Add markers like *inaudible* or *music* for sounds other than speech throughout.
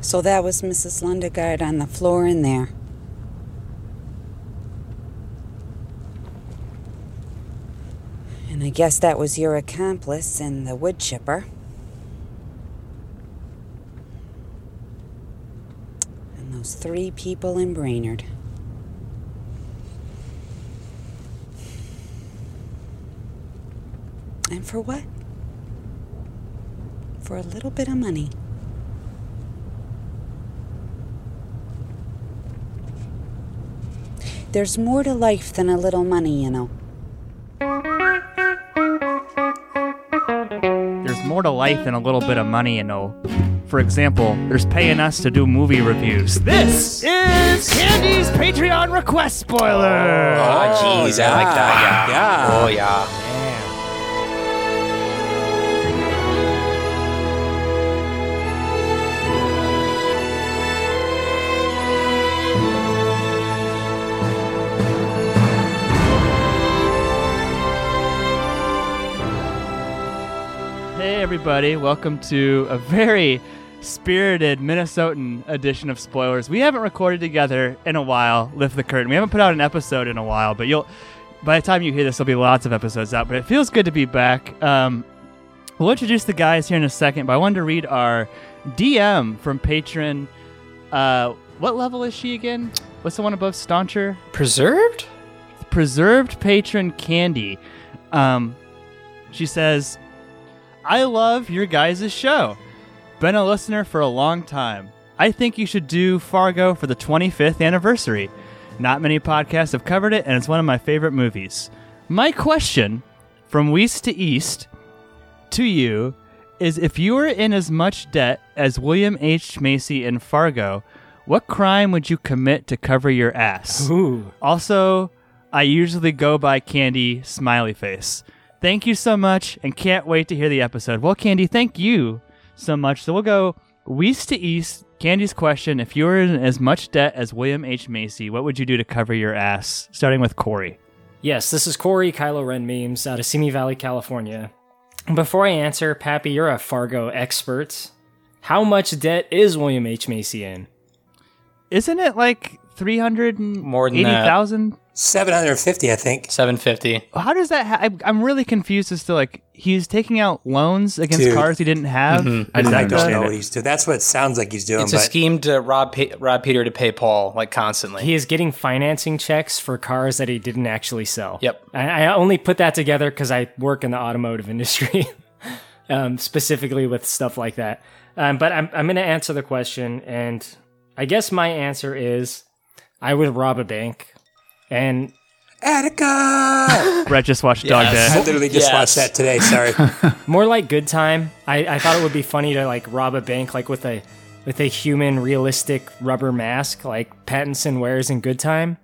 So that was Mrs. Lundegaard on the floor in there. And I guess that was your accomplice in the wood chipper. And those three people in Brainerd. And for what? For a little bit of money. There's more to life than a little money, you know. There's more to life than a little bit of money, you know. For example, there's paying us to do movie reviews. This is Candy's Patreon request spoiler. Oh, jeez, oh, I like that. Yeah. Oh, yeah. Everybody. Welcome to a very spirited Minnesotan edition of Spoilers. We haven't recorded together in a while, Lift the Curtain. We haven't put out an episode in a while, but you'll, by the time you hear this, there'll be lots of episodes out. But it feels good to be back. Um, we'll introduce the guys here in a second, but I wanted to read our DM from patron. Uh, what level is she again? What's the one above Stauncher? Preserved? preserved patron candy. Um, she says, I love your guys' show. Been a listener for a long time. I think you should do Fargo for the 25th anniversary. Not many podcasts have covered it, and it's one of my favorite movies. My question from West to East to you is if you were in as much debt as William H. Macy in Fargo, what crime would you commit to cover your ass? Ooh. Also, I usually go by Candy Smiley Face. Thank you so much and can't wait to hear the episode. Well, Candy, thank you so much. So we'll go west to east. Candy's question If you were in as much debt as William H. Macy, what would you do to cover your ass? Starting with Corey. Yes, this is Corey Kylo Ren memes out of Simi Valley, California. Before I answer, Pappy, you're a Fargo expert. How much debt is William H. Macy in? Isn't it like More than that. 380,000? 750, I think. 750. How does that ha- I, I'm really confused as to like, he's taking out loans against Dude. cars he didn't have. Mhm. Is I that don't the- know what he's doing. That's what it sounds like he's doing. It's a but scheme to rob, Pe- rob Peter to pay Paul, like constantly. He is getting financing checks for cars that he didn't actually sell. Yep. I, I only put that together because I work in the automotive *laughs* industry, um, specifically with stuff like that. Um, but I'm, I'm going to answer the question, and I guess my answer is I would rob a bank. And Attica! *laughs* Brett just watched Dog Yes. I literally just Yes. watched that today. Sorry. *laughs* more like good time. I, I thought it would be funny to like rob a bank like with a with a human realistic rubber mask like Pattinson wears in Good Time.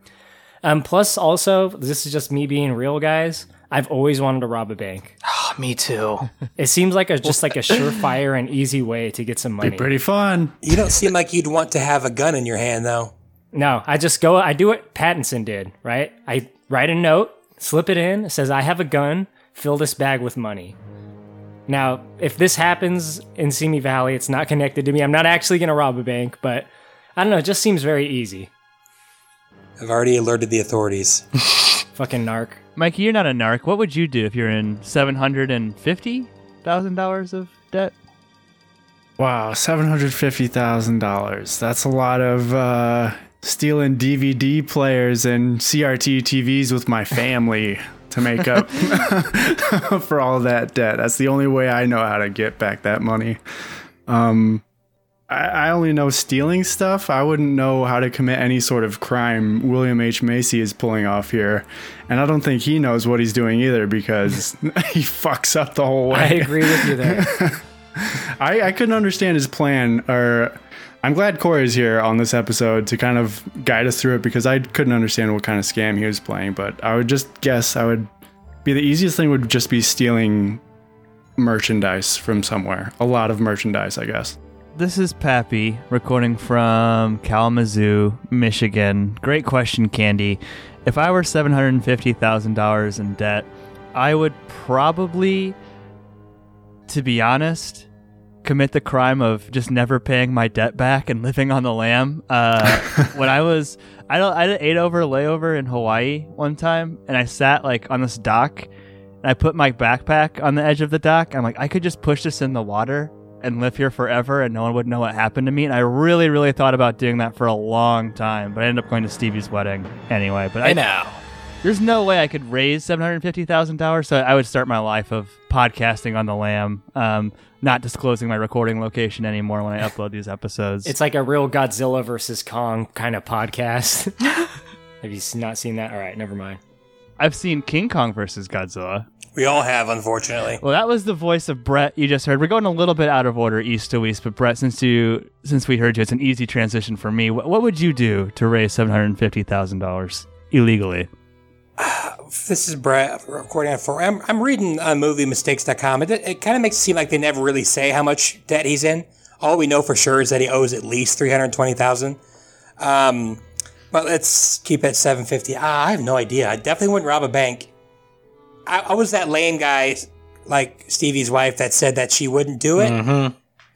Um, plus also this is just me being real, guys. I've always wanted to rob a bank. Oh, me too. *laughs* It seems like a just like a surefire and easy way to get some money. Pretty fun. You don't seem like you'd want to have a gun in your hand, though. No, I just go. I do what Pattinson did. Right. I write a note, slip it in. It says I have a gun. Fill this bag with money. Now, if this happens in Simi Valley, it's not connected to me. I'm not actually going to rob a bank, but I don't know. It just seems very easy. I've already alerted the authorities. *laughs* Fucking narc. Mikey, you're not a narc. What would you do if you're in $750,000 of debt? Wow, seven hundred fifty thousand dollars. That's a lot of uh, stealing DVD players and CRT TVs with my family to make up *laughs* for all that debt. That's the only way I know how to get back that money. Um, I, I only know stealing stuff. I wouldn't know how to commit any sort of crime William H Macy is pulling off here, and I don't think he knows what he's doing either because *laughs* he fucks up the whole way. I agree with you there. *laughs* I, I couldn't understand his plan, or I'm glad Corey's here on this episode to kind of guide us through it because I couldn't understand what kind of scam he was playing. But I would just guess I would be the easiest thing would just be stealing merchandise from somewhere, a lot of merchandise, I guess. This is Pappy recording from Kalamazoo, Michigan. Great question, Candy. If I were $750,000 in debt, I would probably, to be honest, commit the crime of just never paying my debt back and living on the lam. Uh, *laughs* when I was, I don't, I did eight over layover in Hawaii one time, and I sat like on this dock, and I put my backpack on the edge of the dock. I'm like, I could just push this in the water and live here forever, and no one would know what happened to me. And I really, really thought about doing that for a long time, but I ended up going to Stevie's wedding anyway. But I know. There's no way I could raise seven hundred fifty thousand dollars, so I would start my life of podcasting on the lam, um, not disclosing my recording location anymore when I upload these episodes. It's like a real Godzilla versus Kong kind of podcast. *laughs* Have you not seen that? All right, never mind. I've seen King Kong versus Godzilla. We all have, unfortunately. Well, that was the voice of Brett you just heard. We're going a little bit out of order, east to west, but Brett, since you since we heard you, it's an easy transition for me. What, what would you do to raise seven hundred fifty thousand dollars illegally? *sighs* This is Brett recording for. I'm, I'm reading uh, MovieMistakes.com. It, it kind of makes it seem like they never really say how much debt he's in. All we know for sure is that he owes at least three hundred twenty thousand. Um, but let's keep it at seven fifty. Ah, I have no idea. I definitely wouldn't rob a bank. I, I was that lame guy, like Stevie's wife, that said that she wouldn't do it.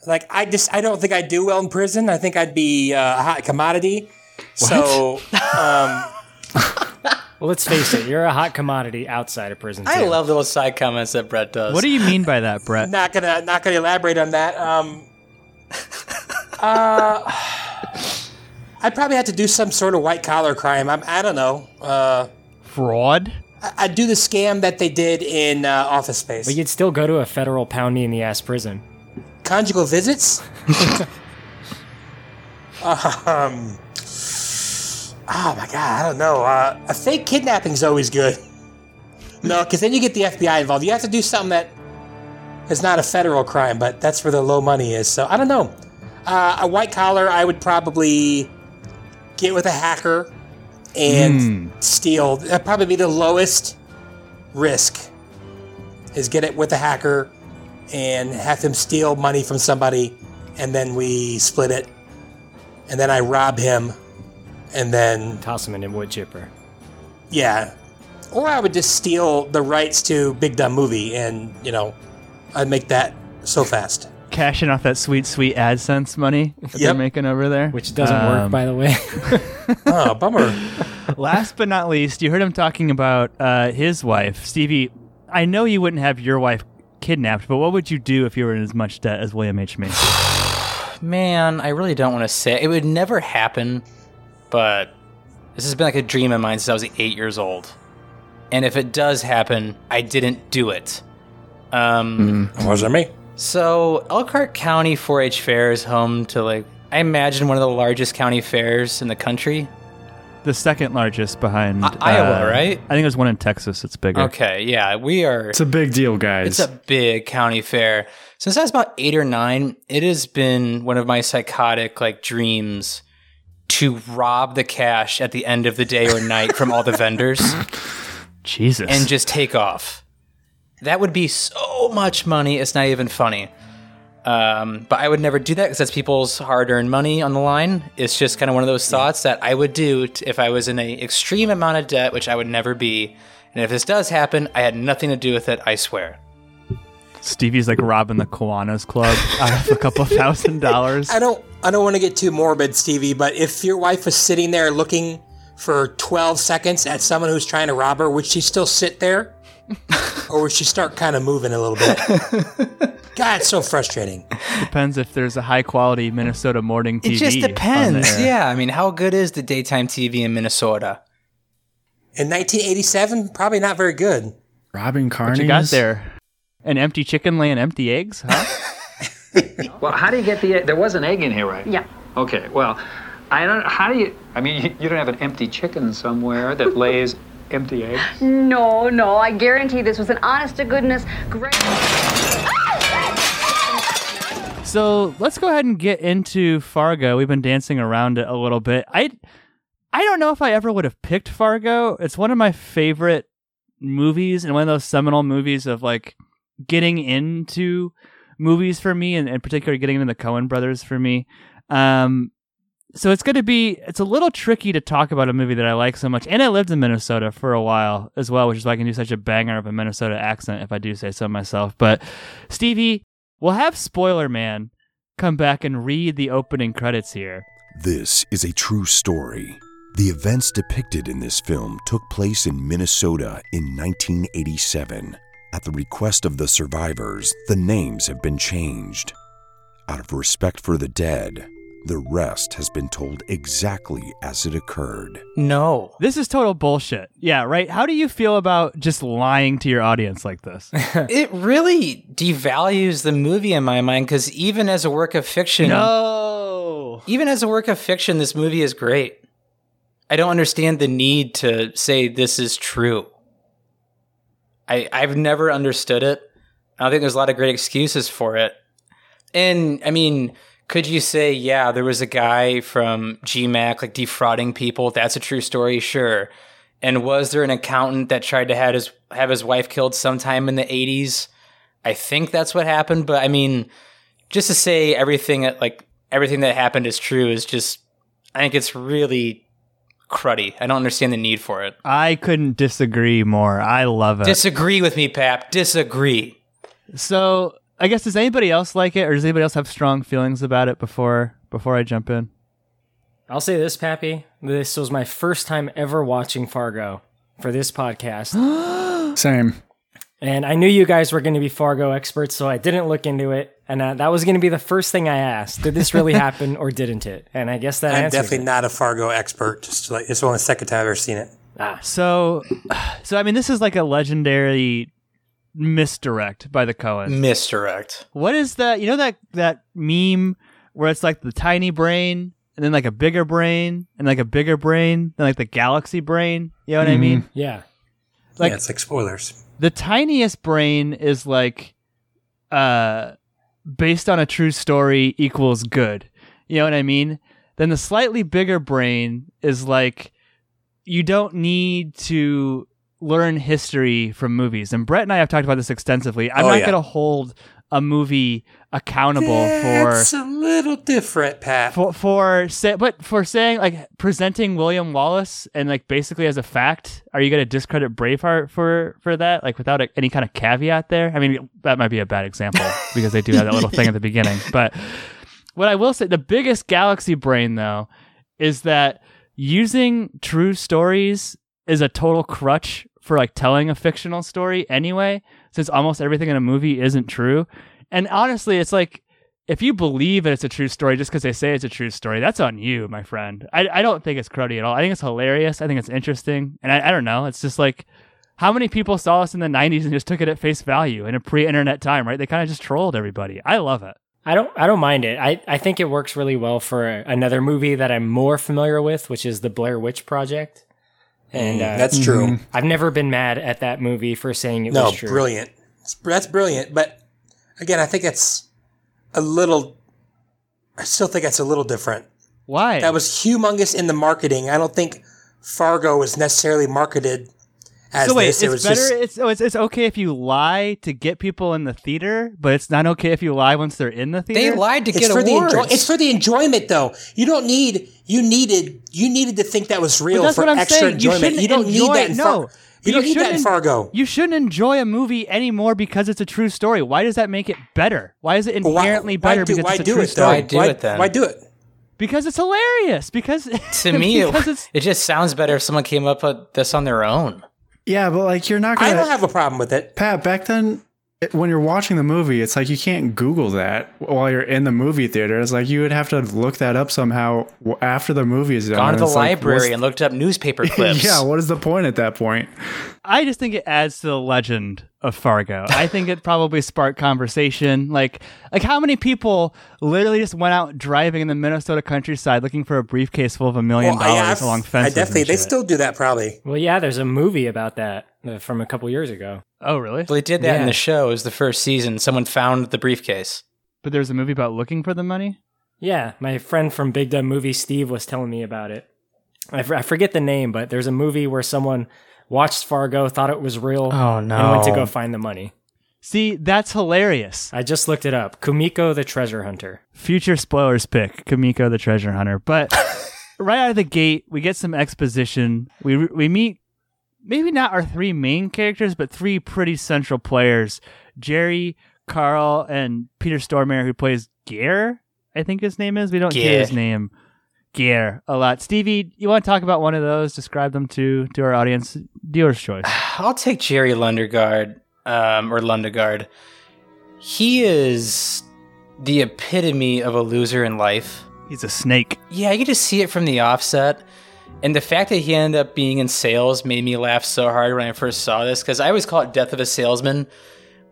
Like I just, I don't think I'd do well in prison. I think I'd be uh, a hot commodity. So, um, *laughs* Well, let's face it, you're a hot commodity outside of prison. I too. love those side comments that Brett does. What do you mean by that, Brett? *laughs* not gonna not gonna elaborate on that. Um, *laughs* uh, I'd probably have to do some sort of white collar crime. I'm, I don't know. Uh, Fraud? I- I'd do the scam that they did in uh, Office Space. But you'd still go to a federal pound me in the ass prison. Conjugal visits. *laughs* um. Oh my god, I don't know. Uh, a fake kidnapping's always good. No, because then you get the FBI involved. You have to do something that is not a federal crime, but that's where the low money is. So I don't know. Uh, a white collar, I would probably get with a hacker and steal. That'd probably be the lowest risk. Is get it with a hacker and have him steal money from somebody, and then we split it, and then I rob him, and then Toss him in a wood chipper. yeah, or I would just steal the rights to Big Dumb Movie, and you know, I'd make that so fast. Cashing off that sweet, sweet AdSense money that they're making over there. Which doesn't work, Um, by the way. Oh, *laughs* bummer. *laughs* Last but not least, you heard him talking about uh, his wife, Stevie. I know you wouldn't have your wife kidnapped, but what would you do if you were in as much debt as William H. Macy? *sighs* Man, I really don't want to say. It would never happen, but this has been like a dream of mine since I was eight years old. And if it does happen, I didn't do it. Um, Wasn't me. So Elkhart County 4-H Fair is home to like I imagine one of the largest county fairs in the country. The second largest behind I- Iowa, uh, right? I think there's one in Texas. It's bigger. Okay, yeah, we are. It's a big deal, guys. It's a big county fair. Since I was about eight or nine, it has been one of my psychotic like dreams to rob the cash at the end of the day or night from all the vendors *laughs* Jesus. and just take off. That would be so much money. It's not even funny. Um, but I would never do that because that's people's hard-earned money on the line. It's just kind of one of those thoughts that I would do t- if I was in an extreme amount of debt, which I would never be. And if this does happen, I had nothing to do with it. I swear. Stevie's like robbing the Kiwanis Club out of a couple thousand dollars. *laughs* I don't I don't want to get too morbid, Stevie, but if your wife was sitting there looking for 12 seconds at someone who's trying to rob her, would she still sit there? *laughs* or would she start kind of moving a little bit? *laughs* God, it's so frustrating. Depends if there's a high quality Minnesota morning TV. It just depends. Yeah, I mean, how good is the daytime TV in Minnesota? In 1987, probably not very good. Robbing carnies. What you got there? An empty chicken laying empty eggs? Huh? *laughs* *laughs* Well, how do you get the? There was an egg in here, right? Yeah. Okay. Well, I don't. How do you? I mean, you, you don't have an empty chicken somewhere that *laughs* lays empty eggs. No, no, I guarantee this was an honest to goodness great. So let's go ahead and get into Fargo. We've been dancing around it a little bit. I I don't know if I ever would have picked Fargo. It's one of my favorite movies and one of those seminal movies of like getting into movies for me and in particular getting into the Coen brothers for me. Um so it's going to be it's a little tricky to talk about a movie that I like so much and I lived in Minnesota for a while as well, which is why I can do such a banger of a Minnesota accent if I do say so myself. But Stevie, we'll have Spoiler Man come back and read the opening credits here. This is a true story. The events depicted in this film took place in Minnesota in 1987. At the request of the survivors, the names have been changed. Out of respect for the dead, the rest has been told exactly as it occurred. No. This is total bullshit. Yeah, right? How do you feel about just lying to your audience like this? *laughs* It really devalues the movie in my mind because even as a work of fiction, no. even as a work of fiction, this movie is great. I don't understand the need to say this is true. I I've never understood it. I think there's a lot of great excuses for it. And I mean, could you say, yeah, there was a guy from GMAC like defrauding people? That's a true story, sure. And was there an accountant that tried to have his have his wife killed sometime in the 80s? I think that's what happened, but I mean, just to say everything like everything that happened is true is just I think it's really cruddy. I don't understand the need for it. I couldn't disagree more. I love it. Disagree with me, Pap. Disagree. so, I guess does anybody else like it or does anybody else have strong feelings about it before before I jump in? I'll say this, Pappy. This was my first time ever watching Fargo for this podcast. *gasps* Same. and I knew you guys were going to be Fargo experts, so I didn't look into it. And uh, that was going to be the first thing I asked. Did this really *laughs* happen or didn't it? And I guess that I'm definitely it. not a Fargo expert. Just like it's only the second time I've ever seen it. Ah. So, *sighs* so I mean, this is like a legendary misdirect by the Coens. Misdirect. What is that? You know that that meme where it's like the tiny brain and then like a bigger brain and like a bigger brain and like the galaxy brain. You know what I mean? Yeah. Like- yeah, it's like spoilers. The tiniest brain is like uh based on a true story equals good. You know what I mean? Then the slightly bigger brain is like you don't need to learn history from movies. And Brett and I have talked about this extensively. I'm Oh, not yeah. going to hold a movie accountable for It's a little different, Pat. for for for say, but for saying like presenting William Wallace and like basically as a fact, are you going to discredit Braveheart for for that? Like without a, any kind of caveat there? I mean, that might be a bad example *laughs* because they do have that little thing at the beginning. But what I will say, the biggest galaxy brain though, is that using true stories is a total crutch for like telling a fictional story anyway, since almost everything in a movie isn't true. And honestly, it's like if you believe that it's a true story just because they say it's a true story, that's on you, my friend. I, I don't think it's cruddy at all. I think it's hilarious. I think it's interesting. And I, I don't know. It's just like how many people saw us in the 90s and just took it at face value in a pre internet time, right? They kind of just trolled everybody. I love it. I don't I don't mind it. I, I think it works really well for another movie that I'm more familiar with, which is the Blair Witch Project. And uh, That's true. I've never been mad at that movie for saying it No, was true. brilliant. It's- That's brilliant. But again, I think it's a little. I still think it's a little different. Why? That was humongous in the marketing. I don't think Fargo was necessarily marketed as so wait, this. it's it was better. just it's, oh, it's it's okay if you lie to get people in the theater, but it's not okay if you lie once they're in the theater. They lied to it's get for awards. the enjoy- it's for the enjoyment though. You don't need you needed you needed to think that was real for extra saying. Enjoyment. shouldn't You, don't enjoy need that in no. Fargo. You don't need that in shouldn't- Fargo. You shouldn't enjoy a movie anymore because it's a true story. Why does that make it better? Why is it But why- inherently why better do, because why it's a do true it story? Why do why, it then? Why do it? Because it's hilarious. Because To me, *laughs* because it, it just sounds better if someone came up with this on their own. Yeah, but like you're not gonna I don't have a problem with it. Pat, back then, it- when you're watching the movie, it's like you can't Google that while you're in the movie theater. It's like you would have to look that up somehow after the movie is done. Gone to the it's like, library and looked up newspaper *laughs* clips. yeah, what is the point at that point? I just think it adds to the legend of Fargo. I think it probably sparked conversation. Like, like how many people literally just went out driving in the Minnesota countryside looking for a briefcase full of a million Well, dollars I've- along I fences? definitely and they still do that probably. Well, yeah, there's a movie about that Uh, from a couple years ago. Oh, really? Well, they did that in the show. It was the first season. Someone found the briefcase. But there's a movie about looking for the money. Yeah, my friend from Big Dumb Movie, Steve, was telling me about it. I, f- I forget the name, but there's a movie where someone watched Fargo, thought it was real, Oh, no. and went to go find the money. See, that's hilarious. I just looked it up. Kumiko the Treasure Hunter. Future spoilers pick Kumiko the treasure hunter. But *laughs* right out of the gate, we get some exposition. We we meet maybe not our three main characters, but three pretty central players: Jerry, Carl and Peter Stormare, who plays Gear, I think his name is. We don't hear his name, Gear, a lot. Stevie, you want to talk about one of those? Describe them to to our audience. Dealer's choice. *sighs* I'll take Jerry Lundegaard, um, or Lundegaard. He is the epitome of a loser in life. He's a snake. Yeah, you can just see it from the offset. And the fact that he ended up being in sales made me laugh so hard when I first saw this because I always call it death of a salesman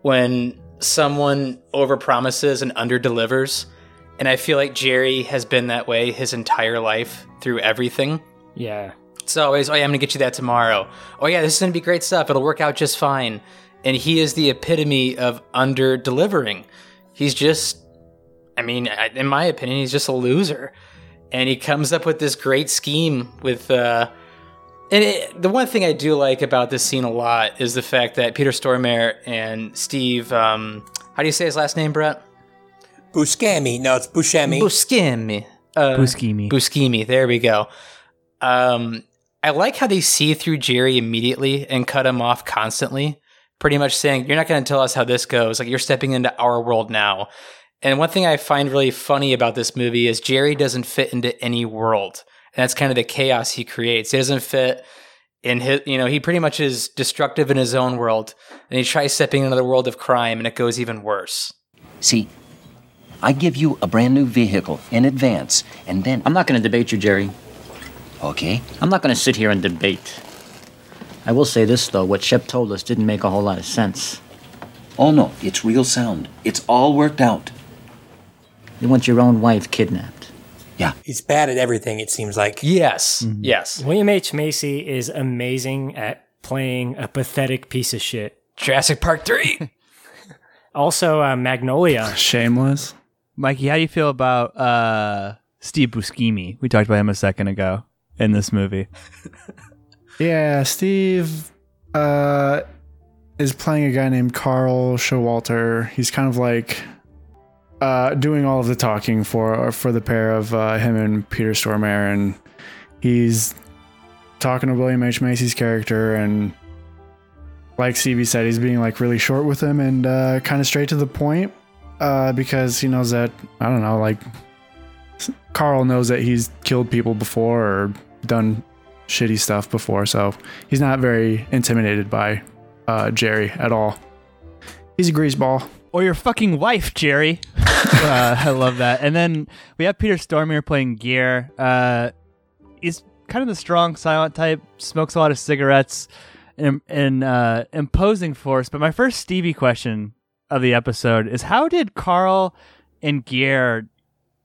when someone overpromises and underdelivers. And I feel like Jerry has been that way his entire life through everything. Yeah. It's always, oh yeah, I'm gonna get you that tomorrow. Oh yeah, this is gonna be great stuff. It'll work out just fine. And he is the epitome of under delivering. He's just, I mean, in my opinion, he's just a loser. And he comes up with this great scheme with, uh, and it, the one thing I do like about this scene a lot is the fact that Peter Stormare and Steve, um, how do you say his last name, Brett? Buscemi. No, it's Buscemi. Buscemi. Uh, Buscemi. Buscemi. There we go. Um, I like how they see through Jerry immediately and cut him off constantly, pretty much saying, You're not going to tell us how this goes. Like, you're stepping into our world now. And one thing I find really funny about this movie is Jerry doesn't fit into any world. And that's kind of the chaos he creates. He doesn't fit in his, you know, he pretty much is destructive in his own world. And he tries stepping into the world of crime and it goes even worse. See, I give you a brand new vehicle in advance, and then. I'm not going to debate you, Jerry. Okay. I'm not going to sit here and debate. I will say this, though what Shep told us didn't make a whole lot of sense. Oh no, it's real sound. It's all worked out. You want your own wife kidnapped. Yeah. He's bad at everything, it seems like. Yes. Yes. William H. Macy is amazing at playing a pathetic piece of shit. Jurassic Park 3. *laughs* Also, uh, Magnolia. *laughs* Shameless. Mikey, how do you feel about uh, Steve Buscemi? We talked about him a second ago in this movie. *laughs* Yeah, Steve uh, is playing a guy named Carl Showalter. He's kind of like uh, doing all of the talking for for the pair of uh, him and Peter Stormare, and he's talking to William H Macy's character, and like Stevie said, he's being like really short with him and uh, kind of straight to the point uh, because he knows that I don't know, like Carl knows that he's killed people before or done shitty stuff before, so he's not very intimidated by uh, Jerry at all. He's a greaseball. Or your fucking wife, Jerry. *laughs* uh, I love that. And then we have Peter Stormare playing Gear. Uh, he's kind of the strong, silent type, smokes a lot of cigarettes, and, and uh, imposing force. But my first Stevie question of the episode is how did Carl and Gear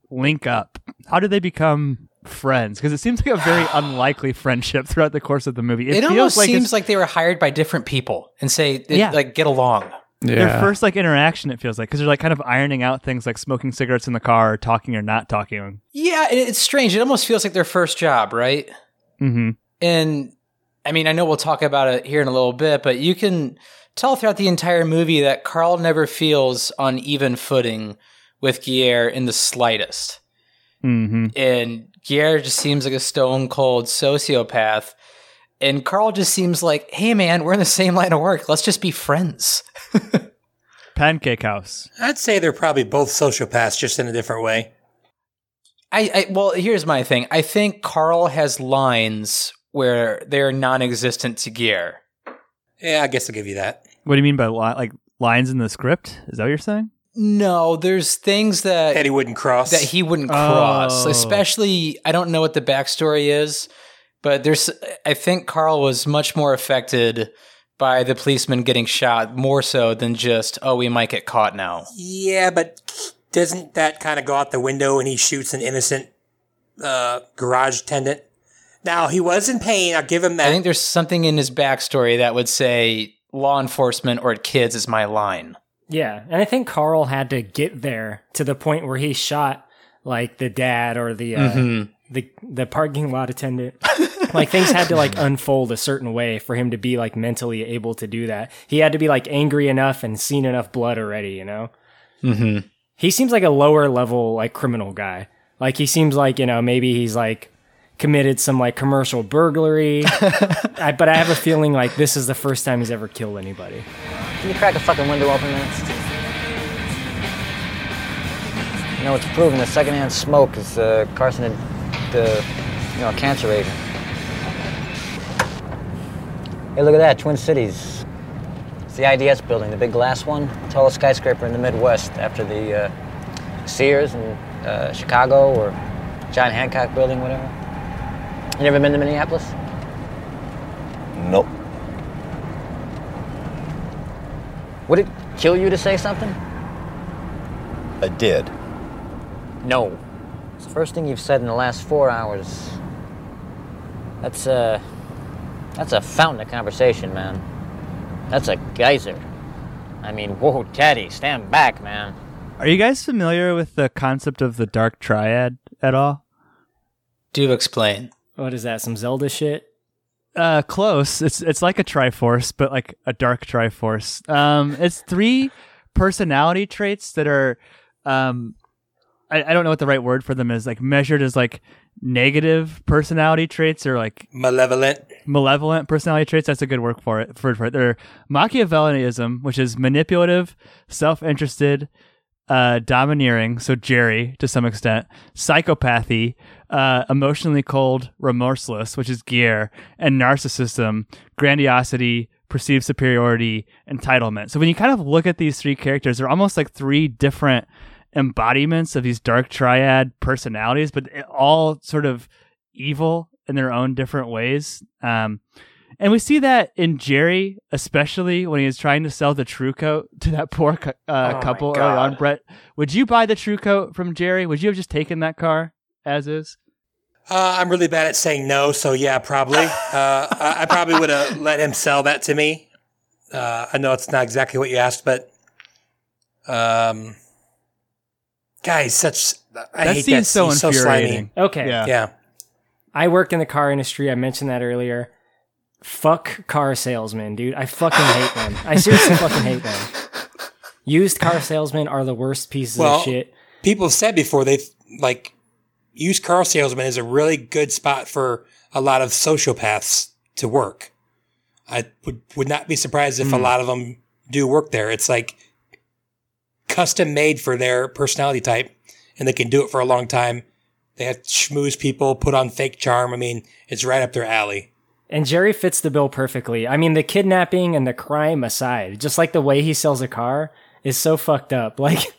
link up? How did they become friends? Because it seems like a very *sighs* unlikely friendship throughout the course of the movie. It, feels almost like seems like they were hired by different people and say, Yeah. like, get along. Their first like interaction. It feels like because they're like kind of ironing out things like smoking cigarettes in the car, or talking or not talking. Yeah, and it's strange. It almost feels like their first job, right? Mm-hmm. And I mean, I know we'll talk about it here in a little bit, but you can tell throughout the entire movie that Carl never feels on even footing with Gear in the slightest. Mm-hmm. And Gear just seems like a stone cold sociopath. And Carl just seems like, hey man, we're in the same line of work. Let's just be friends. *laughs* Pancake House. I'd say they're probably both sociopaths, just in a different way. I, I well, here's my thing. I think Carl has lines where they're non-existent to Gear. Yeah, I guess I'll give you that. What do you mean by li- like lines in the script? Is that what you're saying? No, there's things that That he wouldn't cross. that he wouldn't cross. Oh. Especially, I don't know what the backstory is, but there's. I think Carl was much more affected by the policeman getting shot, more so than just, oh, we might get caught now. Yeah, but doesn't that kind of go out the window when he shoots an innocent uh, garage attendant? Now, he was in pain. I'll give him that. I think there's something in his backstory that would say law enforcement or kids is my line. Yeah, and I think Carl had to get there to the point where he shot like the dad or the uh, Mhm. the the parking lot attendant. *laughs* like things had to like *laughs* unfold a certain way for him to be like mentally able to do that. He had to be like angry enough and seen enough blood already, you know. Mm-hmm. He seems like a lower level like criminal guy. Like he seems like you know maybe he's like committed some like commercial burglary. *laughs* I, but I have a feeling like this is the first time he's ever killed anybody. Can you crack a fucking window open, man? You know, it's proven that secondhand smoke is uh, carcinogen, the, you know, a cancer agent. Hey, look at that, Twin Cities. It's the IDS building, the big glass one, tallest skyscraper in the Midwest after the uh, Sears in uh, Chicago or John Hancock building, whatever. You never been to Minneapolis? Nope. Would it kill you to say something? I did. No. It's the first thing you've said in the last four hours. That's a. That's a fountain of conversation, man. That's a geyser. I mean, whoa, Teddy, stand back, man. Are you guys familiar with the concept of the dark triad at all? Do explain. What is that? Some Zelda shit? Uh, close. It's it's like a Triforce, but like a dark Triforce. Um, it's three personality traits that are, um, I, I don't know what the right word for them is. Like measured as like negative personality traits or like Malevolent. Malevolent personality traits. That's a good word for it. For, for it. They're Machiavellianism, which is manipulative, self-interested, uh, domineering. So Jerry, to some extent, psychopathy, uh, emotionally cold, remorseless, which is Gear, and narcissism, grandiosity, perceived superiority, entitlement. So when you kind of look at these three characters, they're almost like three different embodiments of these dark triad personalities, but all sort of evil in their own different ways. Um, and we see that in Jerry, especially when he is trying to sell the true coat to that poor cou- uh, Oh couple early on. Brett, would you buy the true coat from Jerry? Would you have just taken that car as is? Uh, I'm really bad at saying no, so yeah, probably. *laughs* Uh, I, I probably would have let him sell that to me. Uh, I know it's not exactly what you asked, but um, guys, such I That hate scene's that. so He's so slimy. infuriating. Okay. Yeah. Yeah. I work in the car industry. I mentioned that earlier. Fuck car salesmen, dude. I fucking hate them. I seriously fucking hate them. Used car salesmen are the worst pieces Well, of shit. people have said before they like used car salesman is a really good spot for a lot of sociopaths to work. I would would not be surprised if a Hmm. lot of them do work there. It's like custom made for their personality type, and they can do it for a long time. They have schmooze people, put on fake charm. I mean, it's right up their alley. And Jerry fits the bill perfectly. I mean, the kidnapping and the crime aside, just like the way he sells a car is so fucked up. *laughs* Like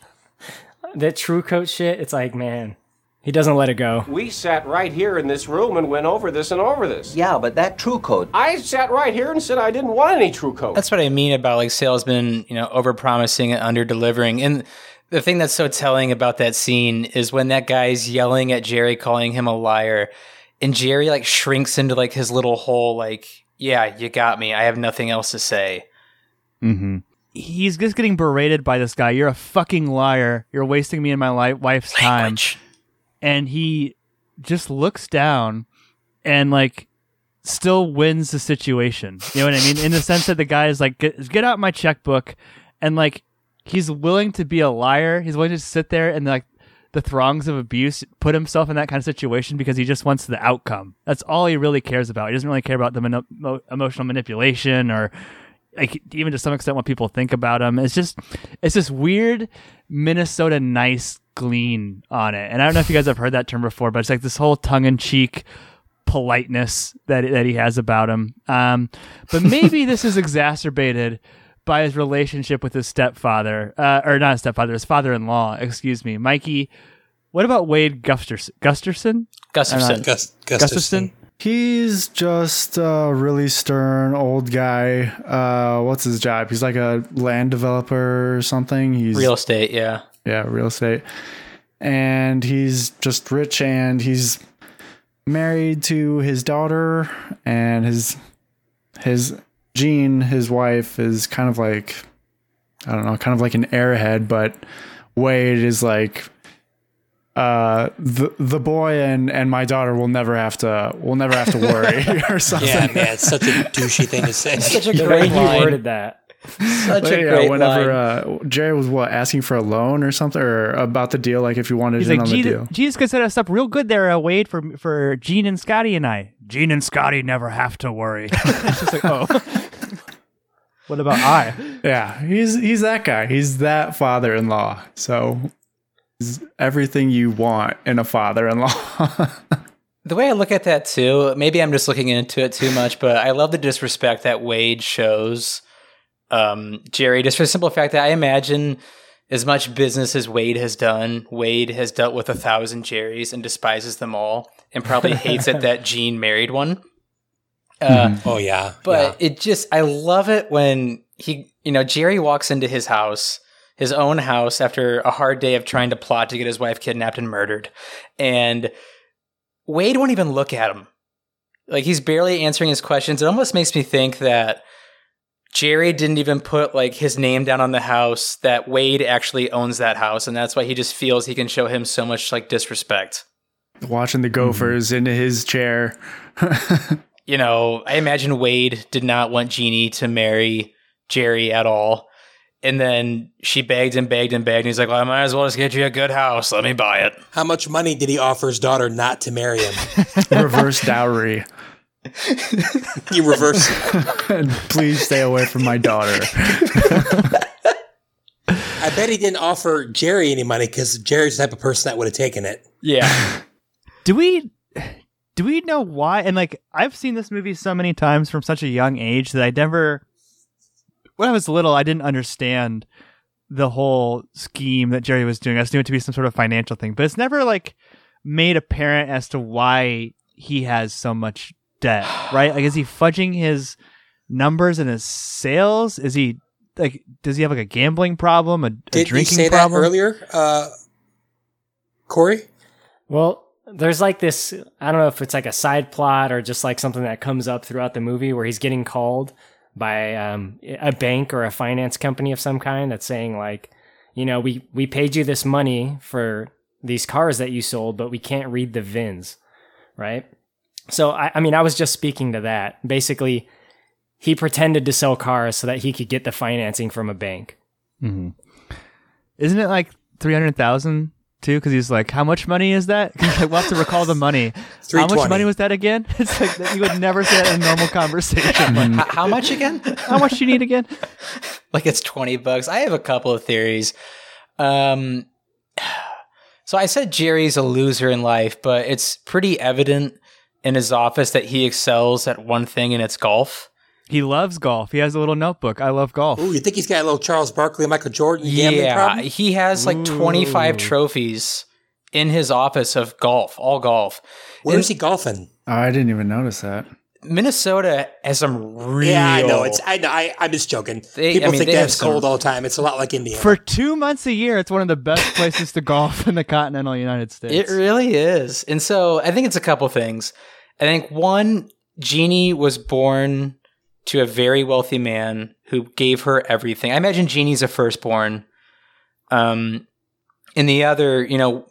that true coat shit, it's like, man, he doesn't let it go. We sat right here in this room and went over this and over this. Yeah, but that true coat. I sat right here and said I didn't want any true coat. That's what I mean about like salesmen, you know, over promising and under delivering. And the thing that's so telling about that scene is when that guy's yelling at Jerry, calling him a liar, and Jerry like shrinks into like his little hole, like, yeah, you got me. I have nothing else to say. Mm-hmm. He's just getting berated by this guy. You're a fucking liar. You're wasting me and my li- wife's time. And he just looks down and like still wins the situation. You know what I mean? In the sense that the guy is like, get, get out my checkbook, and like he's willing to be a liar. He's willing to sit there and like the throngs of abuse, put himself in that kind of situation because he just wants the outcome. That's all he really cares about. He doesn't really care about the emotional manipulation or like even to some extent what people think about him. It's just it's this weird Minnesota nice glean on it. And I don't know if you guys have heard that term before, but it's like this whole tongue in cheek politeness that that he has about him. Um, but maybe this is *laughs* exacerbated by his relationship with his stepfather, uh, or not his stepfather, his father-in-law. Excuse me, Mikey. What about Wade Gusterson? Gusterson? Gustafson. Uh, Gus- Gustafson. He's just a really stern old guy. Uh, what's his job? He's like a land developer or something. He's Real estate, yeah. yeah, real estate. And he's just rich and he's married to his daughter and his his Jean, his wife, is kind of like I don't know, kind of like an airhead, but Wade is like uh the the boy and and my daughter will never have to will never have to worry *laughs* or something. Yeah, man, it's such a douchey thing to say. *laughs* Such a The way great he line. worded that. Such But a yeah, great whenever line. uh, Jerry was what asking for a loan or something or about the deal, like if you wanted He's in like, on the deal. Jesus could set us up real good there, uh, Wade, for for Jean and Scotty and I. Jean and Scotty never have to worry. *laughs* it's just like, oh. *laughs* what about I? Yeah, he's he's that guy. He's that father-in-law. So everything you want in a father-in-law. *laughs* The way I look at that too, maybe I'm just looking into it too much, but I love the disrespect that Wade shows um, Jerry, just for the simple fact that I imagine as much business as Wade has done, Wade has dealt with a thousand Jerrys and despises them all, and probably *laughs* hates it that Jean married one. Uh, oh yeah, but it just I love it when he you know Jerry walks into his house his own house after a hard day of trying to plot to get his wife kidnapped and murdered. And Wade won't even look at him. Like he's barely answering his questions. It almost makes me think that Jerry didn't even put like his name down on the house that Wade actually owns that house and that's why he just feels he can show him so much like disrespect Watching the mm-hmm. Gophers into his chair. *laughs* you know, I imagine Wade did not want Jeannie to marry Jerry at all. And then she begged and begged and begged. And he's like, well, I might as well just get you a good house. Let me buy it. How much money did he offer his daughter not to marry him? *laughs* Reverse dowry. you reverse. *laughs* Please stay away from my daughter. I bet he didn't offer Jerry any money because Jerry's the type of person that would have taken it. Yeah. Do we do we know why? And like i've seen this movie so many times from such a young age that i never when i was little i didn't understand the whole scheme that jerry was doing. I just knew it to be some sort of financial thing but it's never like made apparent as to why he has so much debt *sighs* right? Like is he fudging his numbers and his sales? Is he like does he have like a gambling problem a, a Did you drinking say problem? that earlier, uh, Corey? Well, there's like this I don't know if it's like a side plot or just like something that comes up throughout the movie where he's getting called by um, a bank or a finance company of some kind that's saying like, you know, we we paid you this money for these cars that you sold, but we can't read the VINs, right? So I, I mean, I was just speaking to that. Basically, he pretended to sell cars so that he could get the financing from a bank. Mm-hmm. Isn't it like three hundred thousand too? Because he's like, "How much money is that?" like, *laughs* we'll have to *laughs* recall the money. How much money was that again? *laughs* It's like that you would never say that in a normal conversation. Like, H- how much again? how much do you need again? like it's 20 bucks. I have a couple of theories. Um, *sighs* so I said Jerry's a loser in life, but it's pretty evident in his office that he excels at one thing and it's golf. He loves golf. He has a little notebook. I love golf. Ooh, you think he's got a little Charles Barkley, Michael Jordan gambling Yeah, problem? he has like 25 trophies in his office of golf, all golf. Where And is he golfing? Oh, I didn't even notice that. Minnesota has some real. Yeah, I know. It's I know. I, I'm just joking. They- People I mean, think they have that's cold all the time. It's a lot like Indiana. For two months a year, it's one of the best places to golf in the continental United *laughs* States. It really is. And so I think it's a couple things. I think one, Jeannie was born to a very wealthy man who gave her everything. I imagine Jeannie's a firstborn. Um, and the other, you know,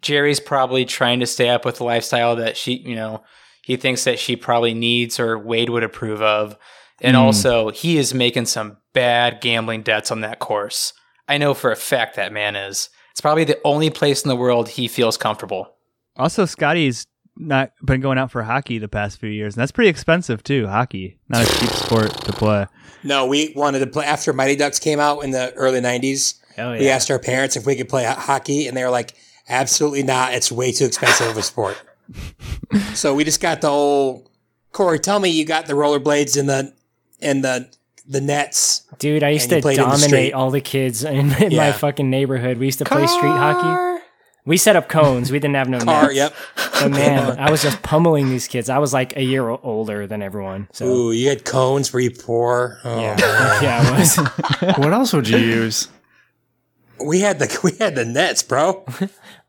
Jerry's probably trying to stay up with the lifestyle that she, you know, he thinks that she probably needs or Wade would approve of. And Mm. also, he is making some bad gambling debts on that course. I know for a fact that man is. It's probably the only place in the world he feels comfortable. Also, Scotty's not been going out for hockey the past few years, and that's pretty expensive too. Hockey, not a cheap sport to play. no, we wanted to play after Mighty Ducks came out in the early '90s. Hell We asked our parents if we could play hockey, and they were like, "Absolutely not! It's way too expensive of a sport." *laughs* so we just got the old Corey. Tell me you got the rollerblades in the in the the nets. Dude, I used to played in the dominate all the kids in, in my fucking neighborhood. We used to play street hockey. We set up cones. We didn't have no *laughs* Car, nets. yep. But man, I was just pummeling these kids. I was like a year older than everyone. So Ooh, you had cones where you poor? Oh, yeah, *laughs* yeah, I was. *laughs* What else would you use? we had the we had the nets, bro.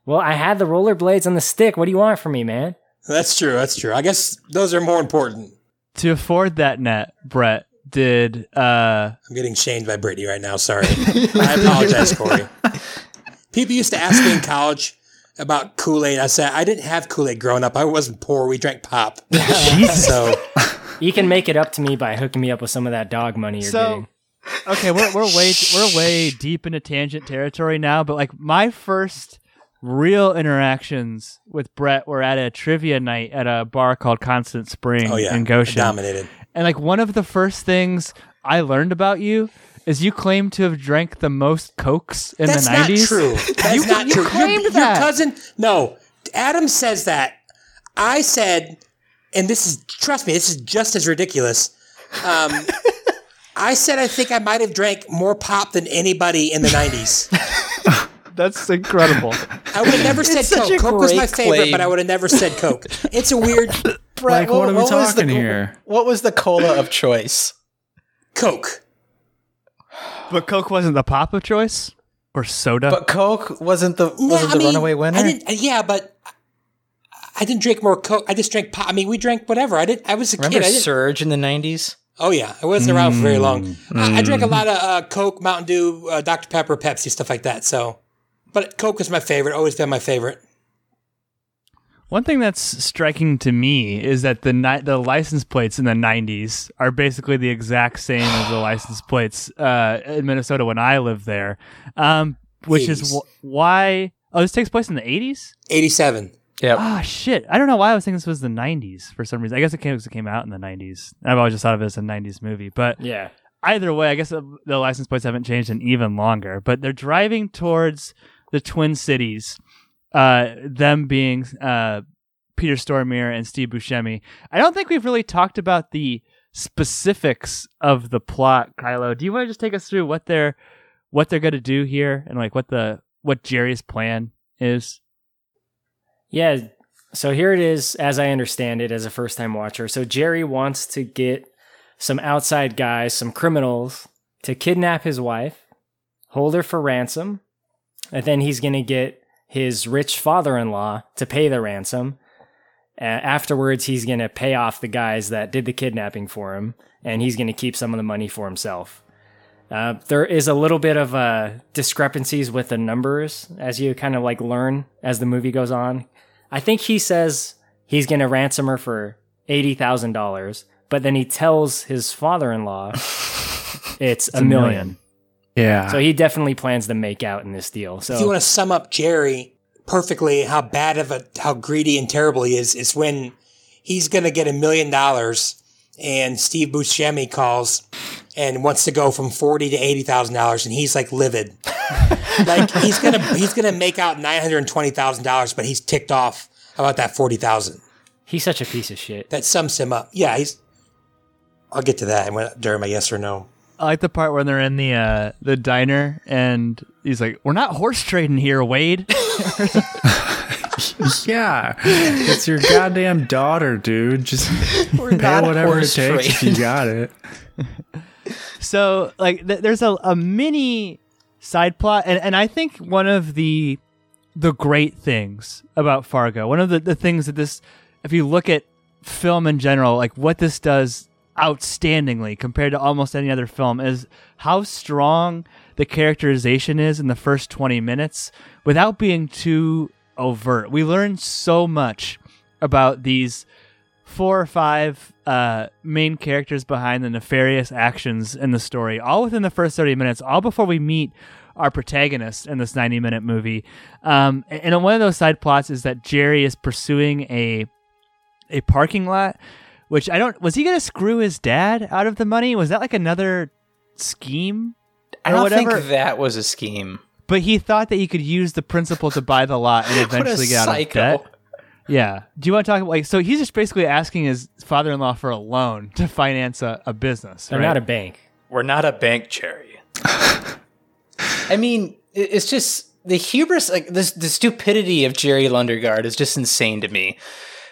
well, I had the rollerblades on the stick. What do you want from me, man? That's true. That's true. I guess those are more important. To afford that net, Brett did. uh I'm getting shamed by Brittany right now. Sorry. I apologize, Corey. People used to ask me in college about Kool Aid. I said I didn't have Kool Aid growing up. I wasn't poor. We drank pop. *laughs* so You can make it up to me by hooking me up with some of that dog money you're So- getting. okay, we're we're way *laughs* we're way deep into tangent territory now, but like my first real interactions with Brett were at a trivia night at a bar called Constant Spring Oh yeah, in Goshen. dominated. And like one of the first things I learned about you is you claim to have drank the most cokes in That's the not 90s. true. *laughs* That's You- not you true. Your, claimed your that. cousin, no. Adam says that. I said, and this is, trust me, this is just as ridiculous. Um, *laughs* I said I think I might have drank more pop than anybody in the 90s. *laughs* That's incredible. I would have never said It's Coke. Coke was my favorite, claim. but I would have never said Coke. It's a weird Brett, Like, what are we was talking the, here? What was the cola of choice? Coke. But Coke wasn't the pop of choice? Or soda? But Coke wasn't the No, wasn't I the mean, runaway winner. I didn't, yeah, but I didn't drink more Coke. I just drank pop. I mean, we drank whatever. I didn't. I was a Remember kid. I didn't, Surge in the nineties? Oh yeah, I wasn't around for very long. Mm, I, I drank a mm. lot of uh, Coke, Mountain Dew, uh, Dr Pepper, Pepsi, stuff like that. So, but Coke is my favorite. Always been my favorite. One thing that's striking to me is that the ni- the license plates in the 90s are basically the exact same as the *sighs* license plates uh, in Minnesota when I lived there, um, which is wh- why. Oh, this takes place in the 80s. Eighty-seven. Yeah. Ah, shit. I don't know why I was thinking this was the 90s for some reason. I guess it came, 'cause it came out in the 90s. I've always just thought of it as a 90s movie, but Yeah. either way, I guess the, the license plates haven't changed in even longer. But they're driving towards the Twin Cities, uh, them being uh, Peter Stormare and Steve Buscemi. I don't think we've really talked about the specifics of the plot, Kylo. Do you want to just take us through what they're what they're going to do here and like what the what Jerry's plan is? Yeah. So here it is, as I understand it, as a first time watcher. So Jerry wants to get some outside guys, some criminals, to kidnap his wife, hold her for ransom, and then he's going to get his rich father in law to pay the ransom. Uh, afterwards, he's going to pay off the guys that did the kidnapping for him, and he's going to keep some of the money for himself. Uh, there is a little bit of uh, discrepancies with the numbers as you kind of like learn as the movie goes on. I think he says he's going to ransom her for eighty thousand dollars, but then he tells his father-in-law *laughs* it's, a a million. million. Yeah. So he definitely plans to make out in this deal. So if you want to sum up Jerry perfectly, how bad of a how greedy and terrible he is, is when he's going to get a million dollars, and Steve Buscemi calls and wants to go from forty to eighty thousand dollars, and he's like livid, *laughs* like he's gonna he's gonna make out nine hundred and twenty thousand dollars, but he's ticked off about that forty thousand. he's such a piece of shit. That sums him up. Yeah, he's. I'll get to that during my yes or no. I like the part when they're in the uh, the diner and he's like, "We're not horse trading here, Wade." *laughs* *laughs* yeah. It's your goddamn daughter, dude. Just *laughs* pay whatever it takes if you got it. so like th- there's a, a mini side plot and, and i think one of the the great things about fargo one of the, the things that this if you look at film in general like what this does outstandingly compared to almost any other film is how strong the characterization is in the first 20 minutes without being too overt we learn so much about these four or five uh, main characters behind the nefarious actions in the story, all within the first 30 minutes, all before we meet our protagonist in this 90 minute movie. Um, and one of those side plots is that Jerry is pursuing a a parking lot, which I don't. Was he going to screw his dad out of the money? Was that like another scheme? I don't whatever? think that was a scheme. But he thought that he could use the principal to buy the lot and *laughs* eventually get out psycho. of debt. Yeah. Do you want to talk about like so he's just basically asking his father-in-law for a loan to finance a, a business. They're right? not a bank. We're not a bank, Jerry. I mean, it's just the hubris, like this, the stupidity of Jerry Lundergaard is just insane to me.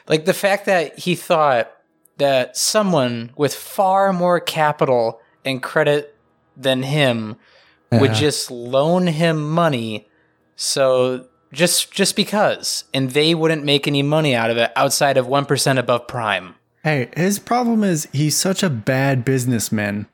Like the fact that he thought that someone with far more capital and credit than him would just loan him money, so just just because, and they wouldn't make any money out of it outside of one percent above prime. Hey, his problem is he's such a bad businessman.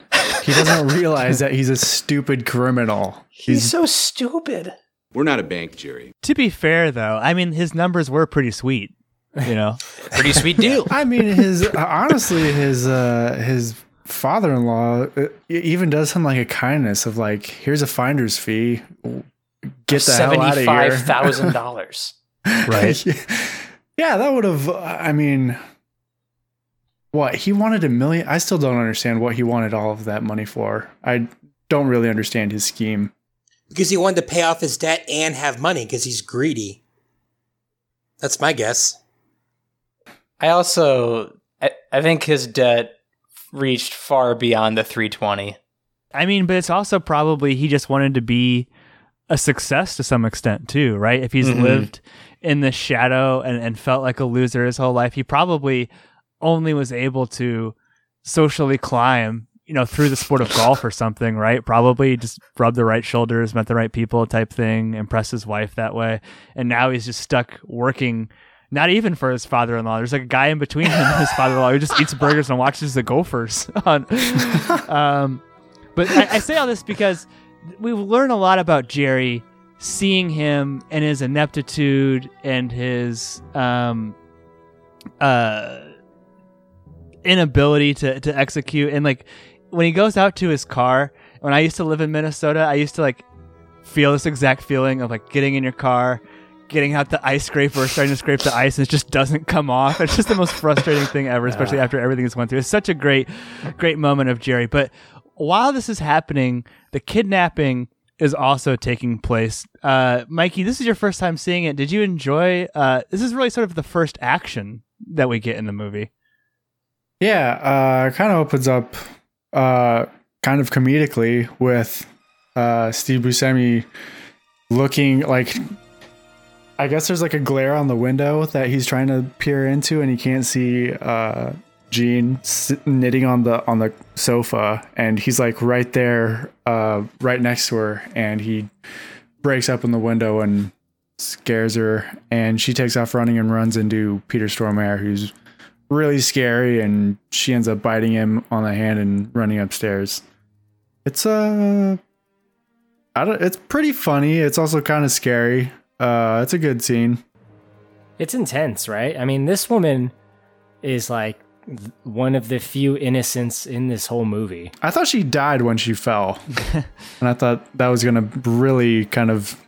He doesn't *laughs* realize that he's a stupid criminal. He's so stupid. We're not a bank, Jerry. To be fair though, I mean his numbers were pretty sweet. You know? *laughs* Pretty sweet deal. I mean, his honestly, his uh, his father-in-law uh, even does him like a kindness of like, here's a finder's fee. Get the hell out of here. Seventy-five thousand dollars. *laughs* right. Yeah, that would have. I mean, what he wanted a million. I still don't understand what he wanted all of that money for. I don't really understand his scheme. Because he wanted to pay off his debt and have money because he's greedy. That's my guess. I also I, I think his debt reached far beyond the 320. I mean, but it's also probably he just wanted to be a success to some extent too, right? If he's Mhm. lived in the shadow and, and felt like a loser his whole life, he probably only was able to socially climb, you know, through the sport of golf or something, right? Probably just rubbed the right shoulders, met the right people type thing, impressed his wife that way. And now he's just stuck working not even for his father-in-law. There's like a guy in between him and his father-in-law who just eats *laughs* burgers and watches the Gophers on. um, but I, I say all this because we learn a lot about Jerry, seeing him and his ineptitude and his um, uh, inability to to execute. And like when he goes out to his car, when I used to live in Minnesota, I used to like feel this exact feeling of like getting in your car, getting out the ice scraper, starting to scrape the ice, and it just doesn't come off. It's just the most frustrating thing ever, especially after everything that's went through. It's such a great, great moment of Jerry. But while this is happening, the kidnapping is also taking place. Uh, Mikey, this is your first time seeing it. Did you enjoy? Uh, this is really sort of the first action that we get in the movie. Yeah, uh, kind of opens up uh, kind of comedically with uh, Steve Buscemi looking like. I guess there's like a glare on the window that he's trying to peer into, and he can't see uh, knitting on the on the sofa, and he's like right there, uh, right next to her, and he breaks up in the window and scares her, and she takes off running and runs into Peter Stormare, who's really scary, and she ends up biting him on the hand and running upstairs. It's uh, I don't. It's pretty funny. It's also kind of scary. Uh, it's a good scene. It's intense, right? I mean, this woman is like one of the few innocents in this whole movie. I thought she died when she fell, *laughs* and I thought that was gonna really kind of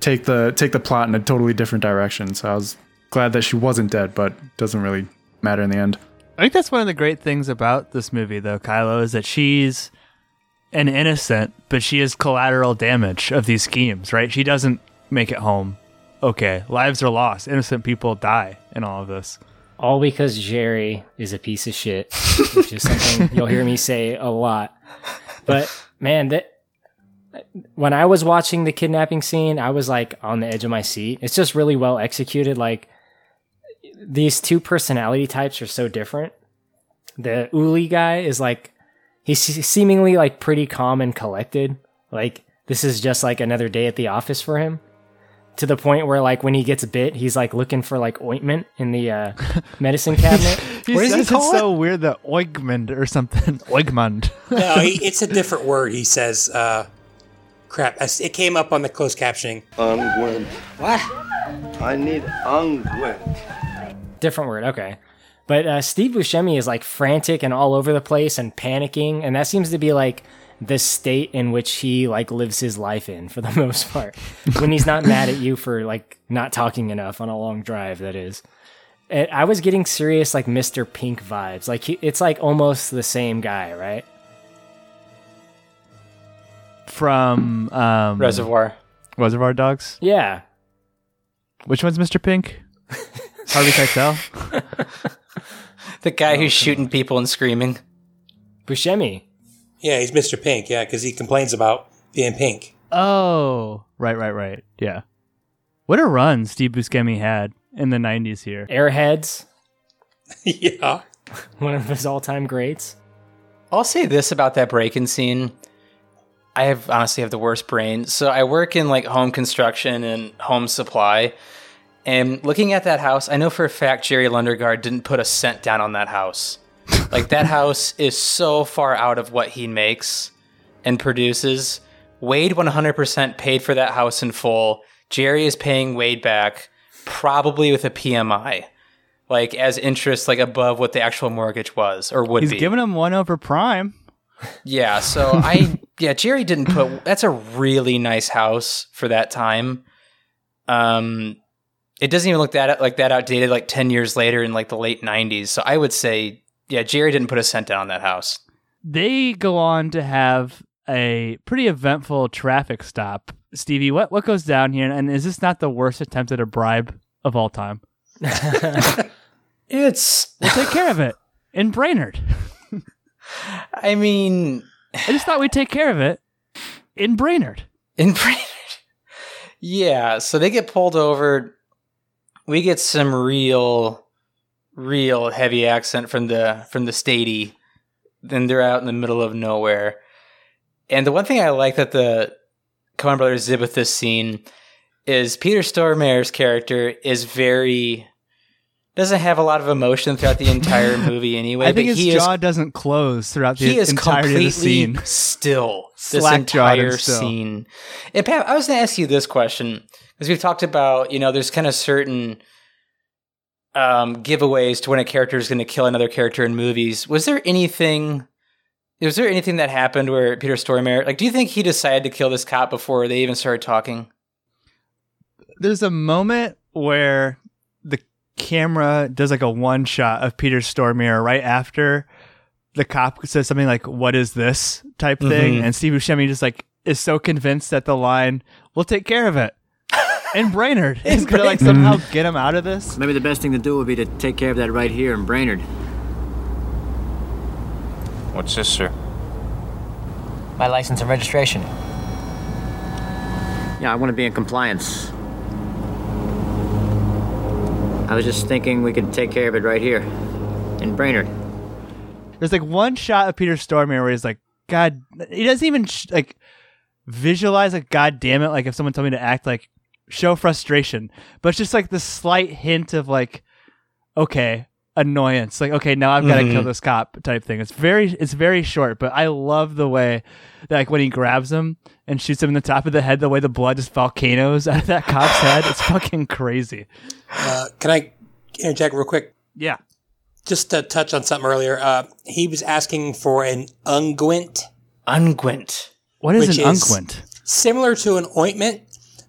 take the take the plot in a totally different direction. So I was glad that she wasn't dead, but doesn't really matter in the end. I think that's one of the great things about this movie, though, Kylo, is that she's an innocent, but she is collateral damage of these schemes, right? She doesn't make it home. Okay, lives are lost. Innocent people die in all of this. All because Jerry is a piece of shit, which is something *laughs* you'll hear me say a lot. But man, that when I was watching the kidnapping scene, I was like on the edge of my seat. It's just really well executed. Like these two personality types are so different. The Uli guy is like he's seemingly like pretty calm and collected. Like this is just like another day at the office for him. To the point where like when he gets bit, he's like looking for like ointment in the uh, *laughs* medicine cabinet. *laughs* He What does he says call it's so weird that oigmund or something. *laughs* Oigmund. no, he, it's a different word. He says, uh, crap. It came up on the closed captioning. Unguent. What? I need unguent. Different word, okay. But uh, Steve Buscemi is like frantic and all over the place and panicking, and that seems to be like the state in which he like lives his life in for the *laughs* most part. when he's not mad at you for like not talking enough on a long drive, that is. And I was getting serious like Mr. Pink vibes. Like he, it's like almost the same guy, right? From um, Reservoir. Reservoir Dogs. Yeah. Which one's Mr. Pink? *laughs* Harvey Keitel. *laughs* The guy oh, who's shooting people and screaming. Buscemi. Yeah, he's Mr. Pink. Yeah, because he complains about being pink. Oh, right, right, right. Yeah. What a run Steve Buscemi had in the 90s here. Airheads. *laughs* yeah. One of his all time greats. I'll say this about that break-in scene. I have honestly have the worst brain. So I work in like home construction and home supply. And looking at that house, I know for a fact Jerry Lundergaard didn't put a cent down on that house. like that *laughs* house is so far out of what he makes and produces. Wade 100% paid for that house in full. Jerry is paying Wade back, probably with a PMI, like as interest, like above what the actual mortgage was or would He's be. He's giving him one over prime. Yeah, so *laughs* I yeah, Jerry didn't put that's a really nice house for that time. Um it doesn't even look that like that outdated like 10 years later in like the late 90s. So I would say yeah, Jerry didn't put a cent down on that house. they go on to have a pretty eventful traffic stop. Stevie, what what goes down here? And is this not the worst attempt at a bribe of all time? *laughs* It's we'll take care of it in Brainerd. I mean, I just thought we'd take care of it in Brainerd. In Brainerd. *laughs* Yeah, so they get pulled over. We get some real, real heavy accent from the from the statey. Then they're out in the middle of nowhere. And the one thing I like that the Coen brothers did with this scene is Peter Stormare's character is very doesn't have a lot of emotion throughout the entire *laughs* movie anyway. I think his jaw is doesn't close throughout the he is entirety completely of the scene. still this Slack-jawed and entire still. scene. And Pat, I was going to ask you this question because we've talked about you know there's kind of certain um, giveaways to when a character is going to kill another character in movies. Was there anything? Was there anything that happened where Peter Stormare, like, do you think he decided to kill this cop before they even started talking? There's a moment where the camera does like a one shot of Peter Stormare right after the cop says something like "What is this?" type thing, Mhm. and Steve Buscemi just like is so convinced that the line "We'll take care of it." And Brainerd *laughs* is gonna like somehow get him out of this. Maybe the best thing to do would be to take care of that right here in Brainerd. What's this, sir? My license and registration. Yeah, I want to be in compliance. I was just thinking we could take care of it right here in Brainerd. There's like one shot of Peter Stormare where he's like, God, he doesn't even sh- like visualize like, God damn it, like if someone told me to act like show frustration, but it's just like the slight hint of like, okay, annoyance, like okay, now I've got to Mhm. kill this cop type thing. It's very, it's very short, but I love the way that like when he grabs him and shoots him in the top of the head, the way the blood just volcanoes *laughs* out of that cop's head, it's fucking crazy. Uh, can I interject real quick? Yeah. Just to touch on something earlier, uh, he was asking for an unguent. Unguent. What is an unguent? Similar to an ointment,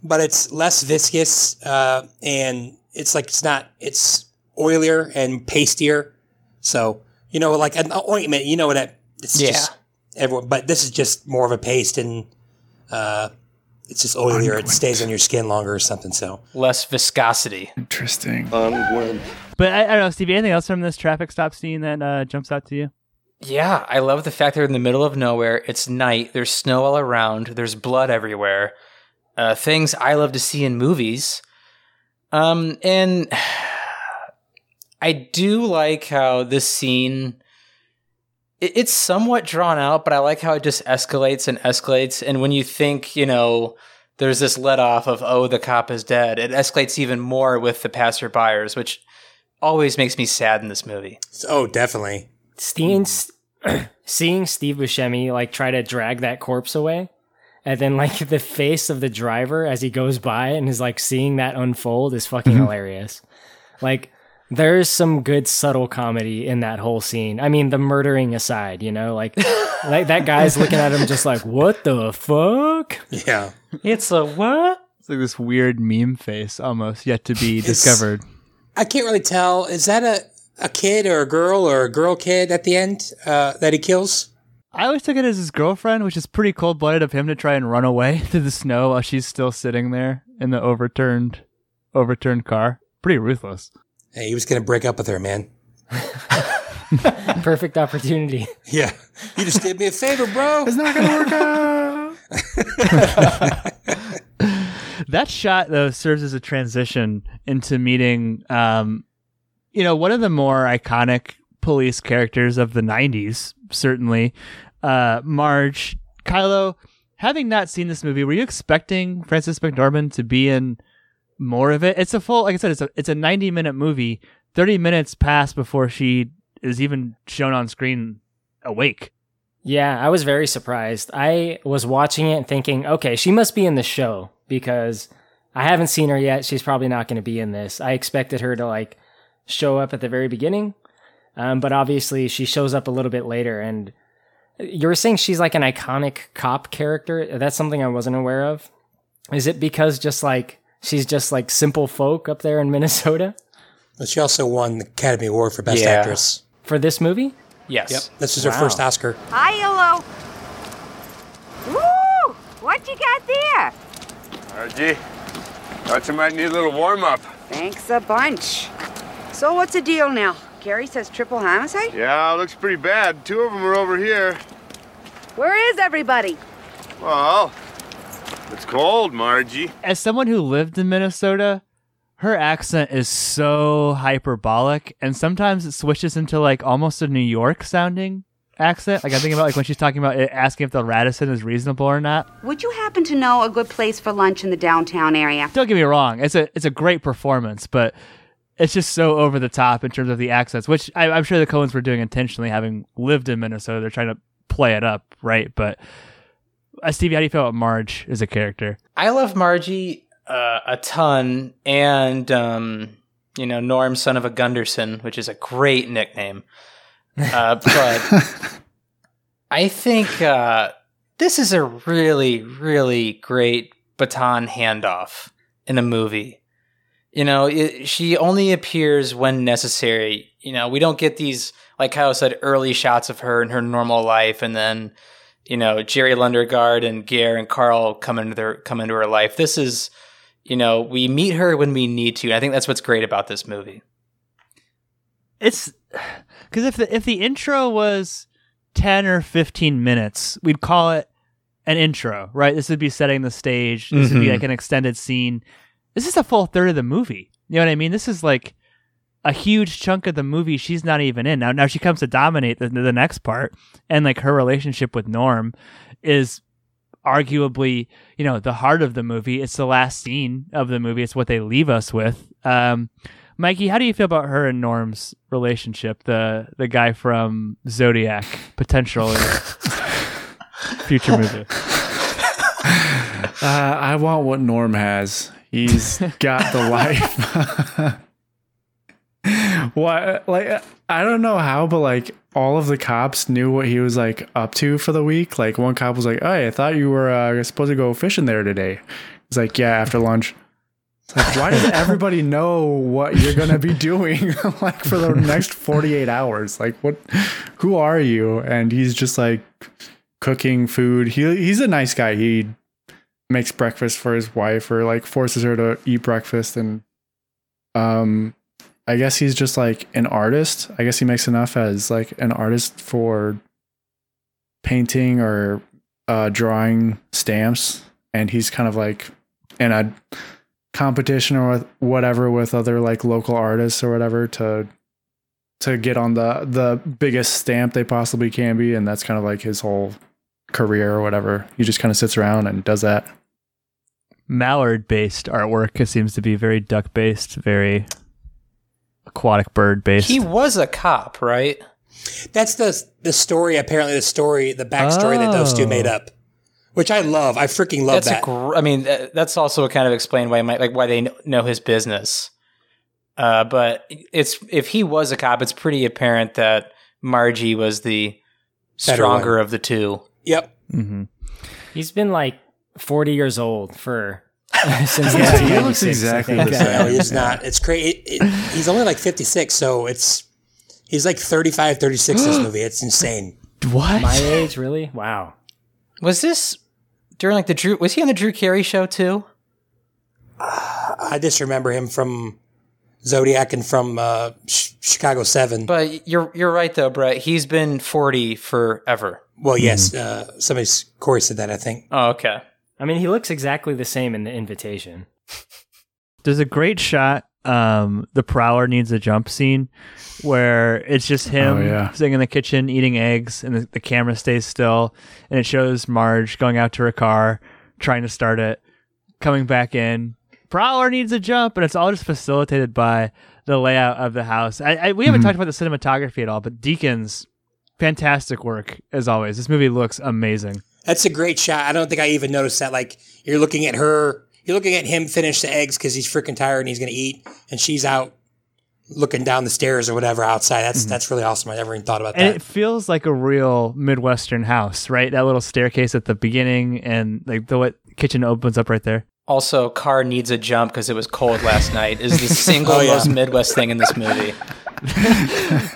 but it's less viscous uh, and it's like it's not it's oilier and pastier. So you know, like an ointment, you know what that it's Yeah. just everyone. But this is just more of a paste and uh, it's just oilier. It stays on your skin longer or something. So Less viscosity. Interesting. Unguent. But I, I don't know, Stevie. Anything else from this traffic stop scene that uh, jumps out to you? Yeah, I love the fact they're in the middle of nowhere. It's night. There's snow all around. There's blood everywhere. Uh, things I love to see in movies. Um, and *sighs* I do like how this scene. it- It's somewhat drawn out, but I like how it just escalates and escalates. And when you think, you know, there's this let off of, oh, the cop is dead, it escalates even more with the passerbyers, which always makes me sad in this movie. oh, definitely. Seeing, *clears throat* seeing Steve Buscemi like try to drag that corpse away, and then like *laughs* the face of the driver as he goes by and is like seeing that unfold is fucking Mm-hmm. hilarious. Like there's some good subtle comedy in that whole scene. I mean, the murdering aside, you know, like *laughs* like that guy's looking at him just like, what the fuck? Yeah. It's a what? It's like this weird meme face almost yet to be discovered. I can't really tell. Is that a, a kid or a girl or a girl kid at the end uh, that he kills? I always took it as his girlfriend, which is pretty cold blooded of him to try and run away *laughs* through the snow while she's still sitting there in the overturned overturned car. Pretty ruthless. Hey, he was going to break up with her, man. *laughs* Perfect opportunity. Yeah. You just did me a favor, bro. *laughs* It's not gonna work out. That shot though serves as a transition into meeting um you know, one of the more iconic police characters of the 90s, certainly. Uh Marge, Kylo, having not seen this movie, were you expecting Frances McDormand to be in more of it? It's a full like I said it's a it's a 90 minute movie. 30 minutes pass before she is even shown on screen awake. Yeah, I was very surprised. I was watching it and thinking, okay, she must be in the show because I haven't seen her yet. She's probably not going to be in this. I expected her to like show up at the very beginning, um, but obviously she shows up a little bit later. And you were saying she's like an iconic cop character. That's something I wasn't aware of. Is it because just like she's just like simple folk up there in *laughs* Minnesota But she also won the Academy Award for Best Yeah. Actress. for this movie? Yes. Yep. This is her first Oscar. Hi, Yellow. Woo! What you got there? Margie, thought you might need a little warm up. Thanks a bunch. So what's the deal now? Gary says triple homicide? Yeah, looks pretty bad. Two of them are over here. Where is everybody? Well, it's cold, Margie. As someone who lived in Minnesota, her accent is so hyperbolic, and sometimes it switches into like almost a New York sounding accent. Like I'm thinking about like when she's talking about it, asking if the Radisson is reasonable or not. Would you happen to know a good place for lunch in the downtown area? Don't get me wrong; it's a it's a great performance, but it's just so over the top in terms of the accents, which I, I'm sure the Coens were doing intentionally, having lived in Minnesota. They're trying to play it up, right? But uh, Stevie, how do you feel about Marge as a character? I love Margie uh, a ton, and um, you know Norm, son of a Gunderson, which is a great nickname. Uh, *laughs* but *laughs* I think uh, this is a really, really great baton handoff in a movie. You know, it, she only appears when necessary. You know, we don't get these, like Kyle said, early shots of her in her normal life, and then, you know, Jerry Lundergaard and Gear and Carl come into their come into her life. This is, you know, we meet her when we need to. And I think that's what's great about this movie. It's *sighs* because if the if the intro was ten or fifteen minutes, we'd call it an intro, right? This would be setting the stage. This would be Mhm. like an extended scene. This is a full third of the movie. You know what I mean? This is like a huge chunk of the movie she's not even in. Now now she comes to dominate the, the next part and like her relationship with Norm is arguably, you know, the heart of the movie. It's the last scene of the movie. It's what they leave us with. Um Mikey, how do you feel about her and Norm's relationship? The the guy from Zodiac, potential future movie. *laughs* Uh, I want what Norm has. He's *laughs* got the life. *laughs* what? Like, I don't know how, but like, all of the cops knew what he was like up to for the week. Like, one cop was like, "Hey, I thought you were uh, supposed to go fishing there today." He's like, "Yeah, after lunch." It's like, why does everybody know what you're gonna be doing *laughs* like for the next 48 hours? Like, what? Who are you? And he's just like cooking food. He he's a nice guy. He makes breakfast for his wife or like forces her to eat breakfast and um I guess he's just like an artist. I guess he makes enough as like an artist for painting or uh drawing stamps and he's kind of like in a competition or whatever with other like local artists or whatever to to get on the the biggest stamp they possibly can be and that's kind of like his whole career or whatever. He just kind of sits around and does that. Mallard based artwork seems to be very duck based, very aquatic bird based. He was a cop, right? That's the the story. Apparently, the story, the backstory that those two made up, which I love. I freaking love that's that. a gr- I mean, that- that's also kind of explained why my, like why they know his business. Uh, but it's if he was a cop, it's pretty apparent that Margie was the stronger of the two. Yep. Mm-hmm. He's been like 40 years old for *laughs* since Yeah, he looks exactly think. the *laughs* same. no, he's not. It's crazy. It, it, he's only like 56, so it's he's like 35, 36 this *gasps* movie. It's insane. What? My age, really? Wow. Was this during like the Drew? Was he on the Drew Carey show too? I just remember him from Zodiac and from uh, Ch- Chicago Seven. But you're you're right though, Brett. He's been forty forever. Well, yes, uh, somebody's Corey said that. I think. Oh, okay. I mean, he looks exactly the same in the invitation. There's a great shot. Um, the prowler needs a jump scene where it's just him Oh, yeah. sitting in the kitchen eating eggs, and the, the camera stays still, and it shows Marge going out to her car, trying to start it, coming back in. Prowler needs a jump, and it's all just facilitated by the layout of the house. I, I we haven't Mhm. talked about the cinematography at all, but Deakins' fantastic work as always. This movie looks amazing. That's a great shot. I don't think I even noticed that. Like you're looking at her, you're looking at him finish the eggs because he's freaking tired and he's gonna eat, and she's out looking down the stairs or whatever outside. That's mm-hmm. that's really awesome. I never even thought about and that. it feels like a real midwestern house, right? That little staircase at the beginning, and like the what kitchen opens up right there. Also, car needs a jump because it was cold last night. Is the *laughs* single Oh, yeah. most Midwest thing in this movie. *laughs*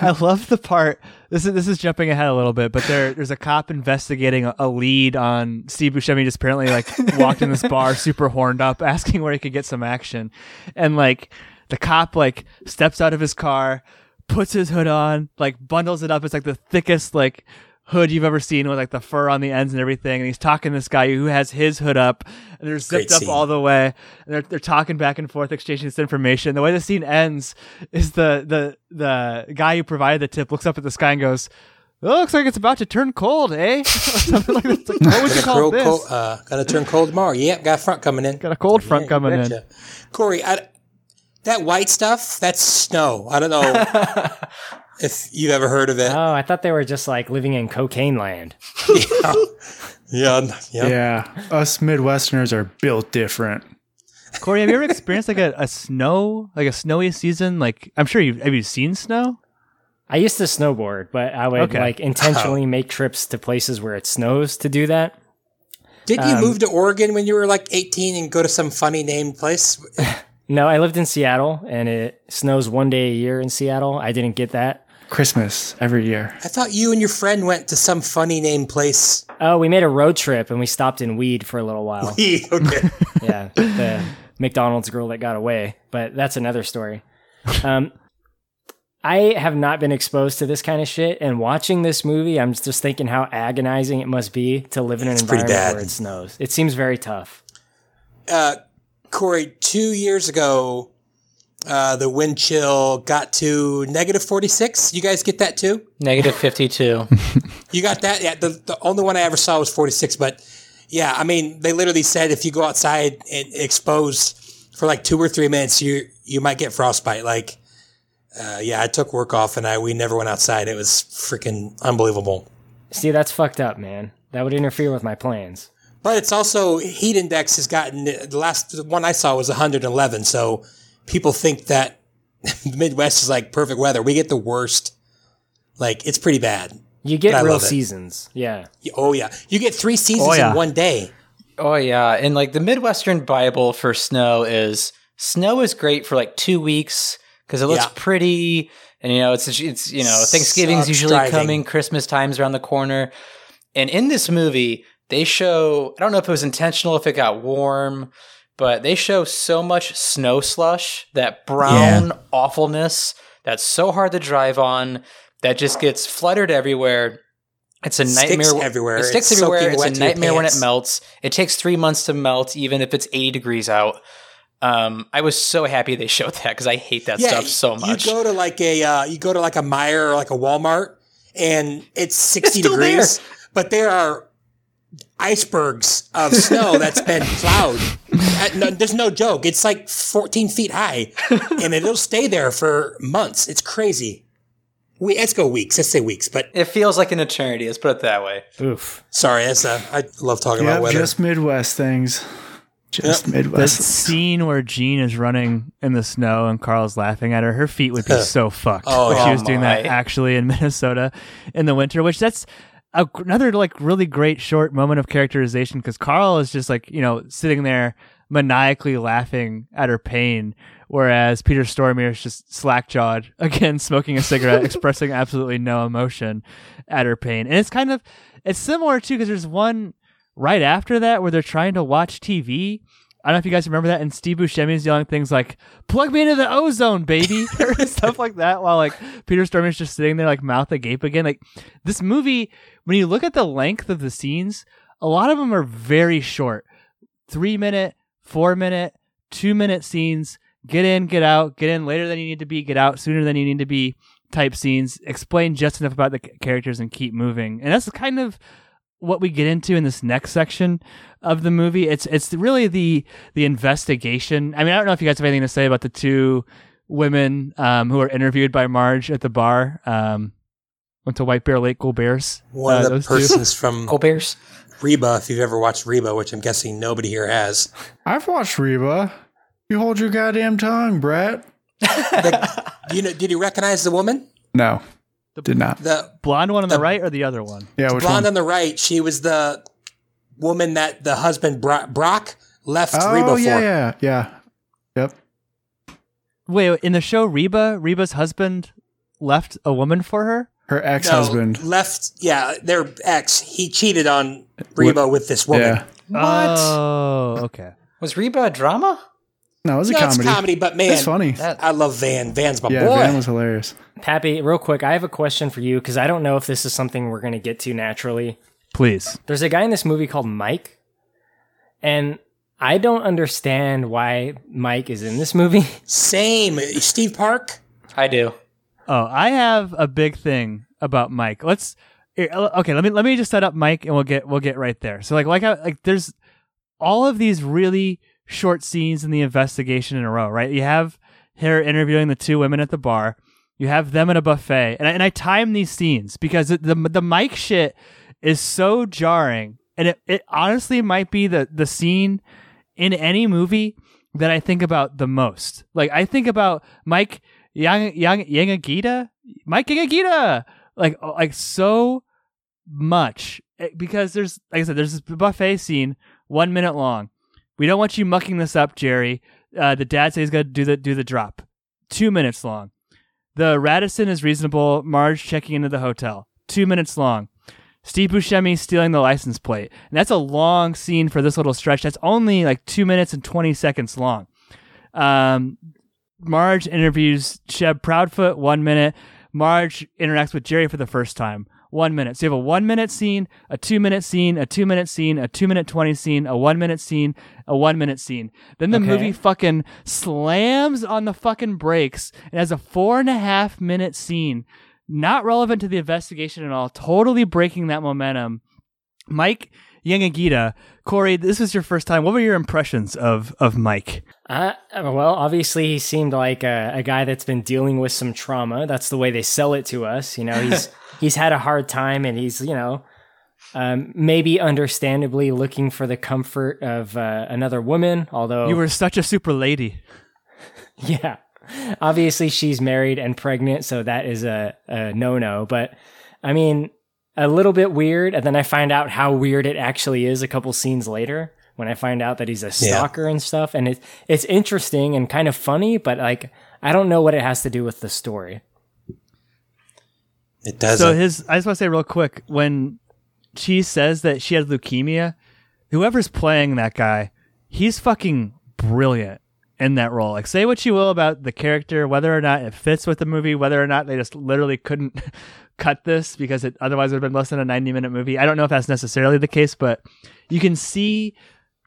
I love the part. This is this is jumping ahead a little bit, but there there's a cop investigating a, a lead on Steve Buscemi. Just apparently like walked in this *laughs* bar super horned up, asking where he could get some action, and like the cop like steps out of his car, puts his hood on, like bundles it up. It's like the thickest like hood you've ever seen with like the fur on the ends and everything. And he's talking to this guy who has his hood up and they're zipped Great up scene. all the way. And they're, they're talking back and forth, exchanging this information. The way the scene ends is the, the, the guy who provided the tip looks up at the sky and goes, Oh, looks like it's about to turn cold, eh? *laughs* Something like that. Like, what would you call this? cold- uh, gonna turn cold tomorrow. Yep, got a front coming in. Got a cold front Yeah, coming in. Corey, I, that white stuff, that's snow. I don't know *laughs* if you've ever heard of it. Oh, I thought they were just like living in cocaine land. *laughs* Yeah, yeah. Yeah, us Midwesterners are built different. Corey, have you ever experienced like a, a snow, like a snowy season? Like, I'm sure you've, have you seen snow? I used to snowboard, but I would Okay. like intentionally *laughs* make trips to places where it snows to do that. Did you Um, move to Oregon when you were like 18 and go to some funny named place? *laughs* No, I lived in Seattle and it snows one day a year in Seattle. I didn't get that. Christmas every year. I thought you and your friend went to some funny named place. Oh, we made a road trip and we stopped in Weed for a little while. *laughs* Weed, okay. *laughs* yeah, the McDonald's girl that got away, but that's another story. Um, I have not been exposed to this kind of shit, and watching this movie, I'm just thinking how agonizing it must be to live in an It's pretty environment bad. where it snows. It seems very tough. Uh, Corey, two years ago, uh, the wind chill got to negative 46. You guys get that too? Negative 52. *laughs* You got that? Yeah, the, the only one I ever saw was 46. But yeah, I mean, they literally said if you go outside and exposed for like two or three minutes, you you might get frostbite. Like, uh, yeah, I took work off and I we never went outside. It was freaking unbelievable. See, that's fucked up, man. That would interfere with my plans. But it's also heat index has gotten the last one I saw was 111. So people think that the *laughs* Midwest is like perfect weather. We get the worst. Like it's pretty bad. You get real love it. seasons. Yeah. Oh yeah, you get three seasons Oh, yeah. in one day. Oh yeah, and like the Midwestern Bible for snow is snow is great for like two weeks because it looks Yeah. pretty, and you know it's it's you know Thanksgiving's Sucks usually driving. coming, Christmas time's around the corner, and in this movie they show I don't know if it was intentional if it got warm, but they show so much snow slush that brown awfulness that's so hard to drive on that just gets fluttered everywhere. It's a Sticks nightmare everywhere. It sticks It's everywhere. It's a nightmare when it melts. It takes three months to melt, even if it's 80 degrees out. Um, I was so happy they *laughs* showed that because I hate that stuff so much. You go to like a uh, you go to like a Meijer or like a Walmart, and it's sixty still degrees, but there are icebergs of snow that's been plowed. Uh, no, there's no joke. It's like fourteen feet high, and it'll stay there for months. It's crazy. We let's go weeks. Let's say weeks. But it feels like an eternity. Let's put it that way. Oof. sorry, that's uh, I love talking Yep, about weather. just Midwest things. Just Midwest. The scene where Jean is running in the snow and Carl's laughing at her, her feet would be so fucked Oh, if she was oh doing that actually in *laughs* Minnesota in the winter, which that's a, another like really great short moment of characterization because Carl is just like, you know, sitting there maniacally laughing at her pain, whereas Peter Stormare is just slack jawed, *laughs* again, smoking a cigarette, *laughs* expressing absolutely no emotion at her pain. And it's kind of, it's similar too because there's one right after that where they're trying to watch TV. I don't know if you guys remember that, and Steve Buscemi's yelling things like "plug me into the ozone, baby" *laughs* *laughs* or stuff like that, while like Peter Stormare's just sitting there like mouth agape again. Like this movie, when you look at the length of the scenes, a lot of them are very short, three minute, four minute, two minute scenes. Get in, get out, get in later than you need to be, get out sooner than you need to be. Type scenes, explain just enough about the characters and keep moving, and that's kind of what we get into in this next section of the movie. It's it's really the the investigation. I mean, I don't know if you guys have anything to say about the two women um, who are interviewed by Marge at the bar. Um, went to White Bear Lake Gold Bears. One uh, of the those two. persons from Bears. Reba, if you've ever watched Reba, which I'm guessing nobody here has. I've watched Reba. You hold your goddamn tongue, Brett. *laughs* The- you know, did you recognize the woman? No, did not. The blonde one on the, right or the other one? Yeah, which blonde one? on the right. She was the woman that the husband Bro- Brock left oh, Reba Oh for. yeah, yeah, yeah. Yep. Wait, in the show Reba, Reba's husband left a woman for her? Her ex-husband. No, left. Yeah, their ex. He cheated on Reba with this woman. Yeah. Oh, what? Oh, okay. Was Reba a drama? No, it was a No, comedy. it's comedy, but man, It's funny. I love Van. Van's my yeah, boy. Van was hilarious. Pappy, real quick, I have a question for you because I don't know if this is something we're going to get to naturally. Please. There's a guy in this movie called Mike, and I don't understand why Mike is in this movie. *laughs* Same. Steve Park. I do. Oh, I have a big thing about Mike. Let's eh, okay. Let me let me just set up Mike, and we'll get we'll get right there. So like like I, like there's all of these really short scenes in the investigation in a row, right? You have her interviewing the two women at the bar. You have them at a buffet, and I, and I time these scenes because it, the the Mike shit is so jarring, and it, it honestly might be the the scene in any movie that I think about the most. Like I think about Mike Yang Yang Yangagita, Mike Yangagita, like oh, like so much Eh, because there's like I said, there's this buffet scene, one minute long. We don't want you mucking this up, Jerry. Uh, the dad says he's gonna do the do the drop, two minutes long. The Radisson is reasonable. Marge checking into the hotel, two minutes long. Steve Buscemi stealing the license plate. And that's a long scene for this little stretch. That's only like two minutes and 20 seconds long. Um, Marge interviews Shep Proudfoot, one minute. Marge interacts with Jerry for the first time, one minute. So you have a one minute scene, a two minute scene, a two minute scene, a two minute 20 scene, a one minute scene, a one minute scene. Then the Okay. movie fucking slams on the fucking brakes and has a four and a half minute scene not relevant to the investigation at all, totally breaking that momentum. Mike Yangagita, Corey, this was your first time. What were your impressions of of Mike? Uh, well, obviously, he seemed like a, a guy that's been dealing with some trauma. That's the way they sell it to us. You know, he's *laughs* he's had a hard time, and he's you know, um, maybe understandably looking for the comfort of uh, another woman. Although You were such a super lady. *laughs* yeah, obviously she's married and pregnant, so that is a, a no no. But I mean, a little bit weird. And then I find out how weird it actually is a couple scenes later when I find out that he's a stalker and stuff. And it, it's interesting and kind of funny, but like, I don't know what it has to do with the story. It does. So his, I just want to say real quick, when she says that she has leukemia, whoever's playing that guy, he's fucking brilliant in that role. Like, say what you will about the character, whether or not it fits with the movie, whether or not they just literally couldn't *laughs* cut this because it otherwise would have been less than a 90 minute movie. I don't know if that's necessarily the case, but you can see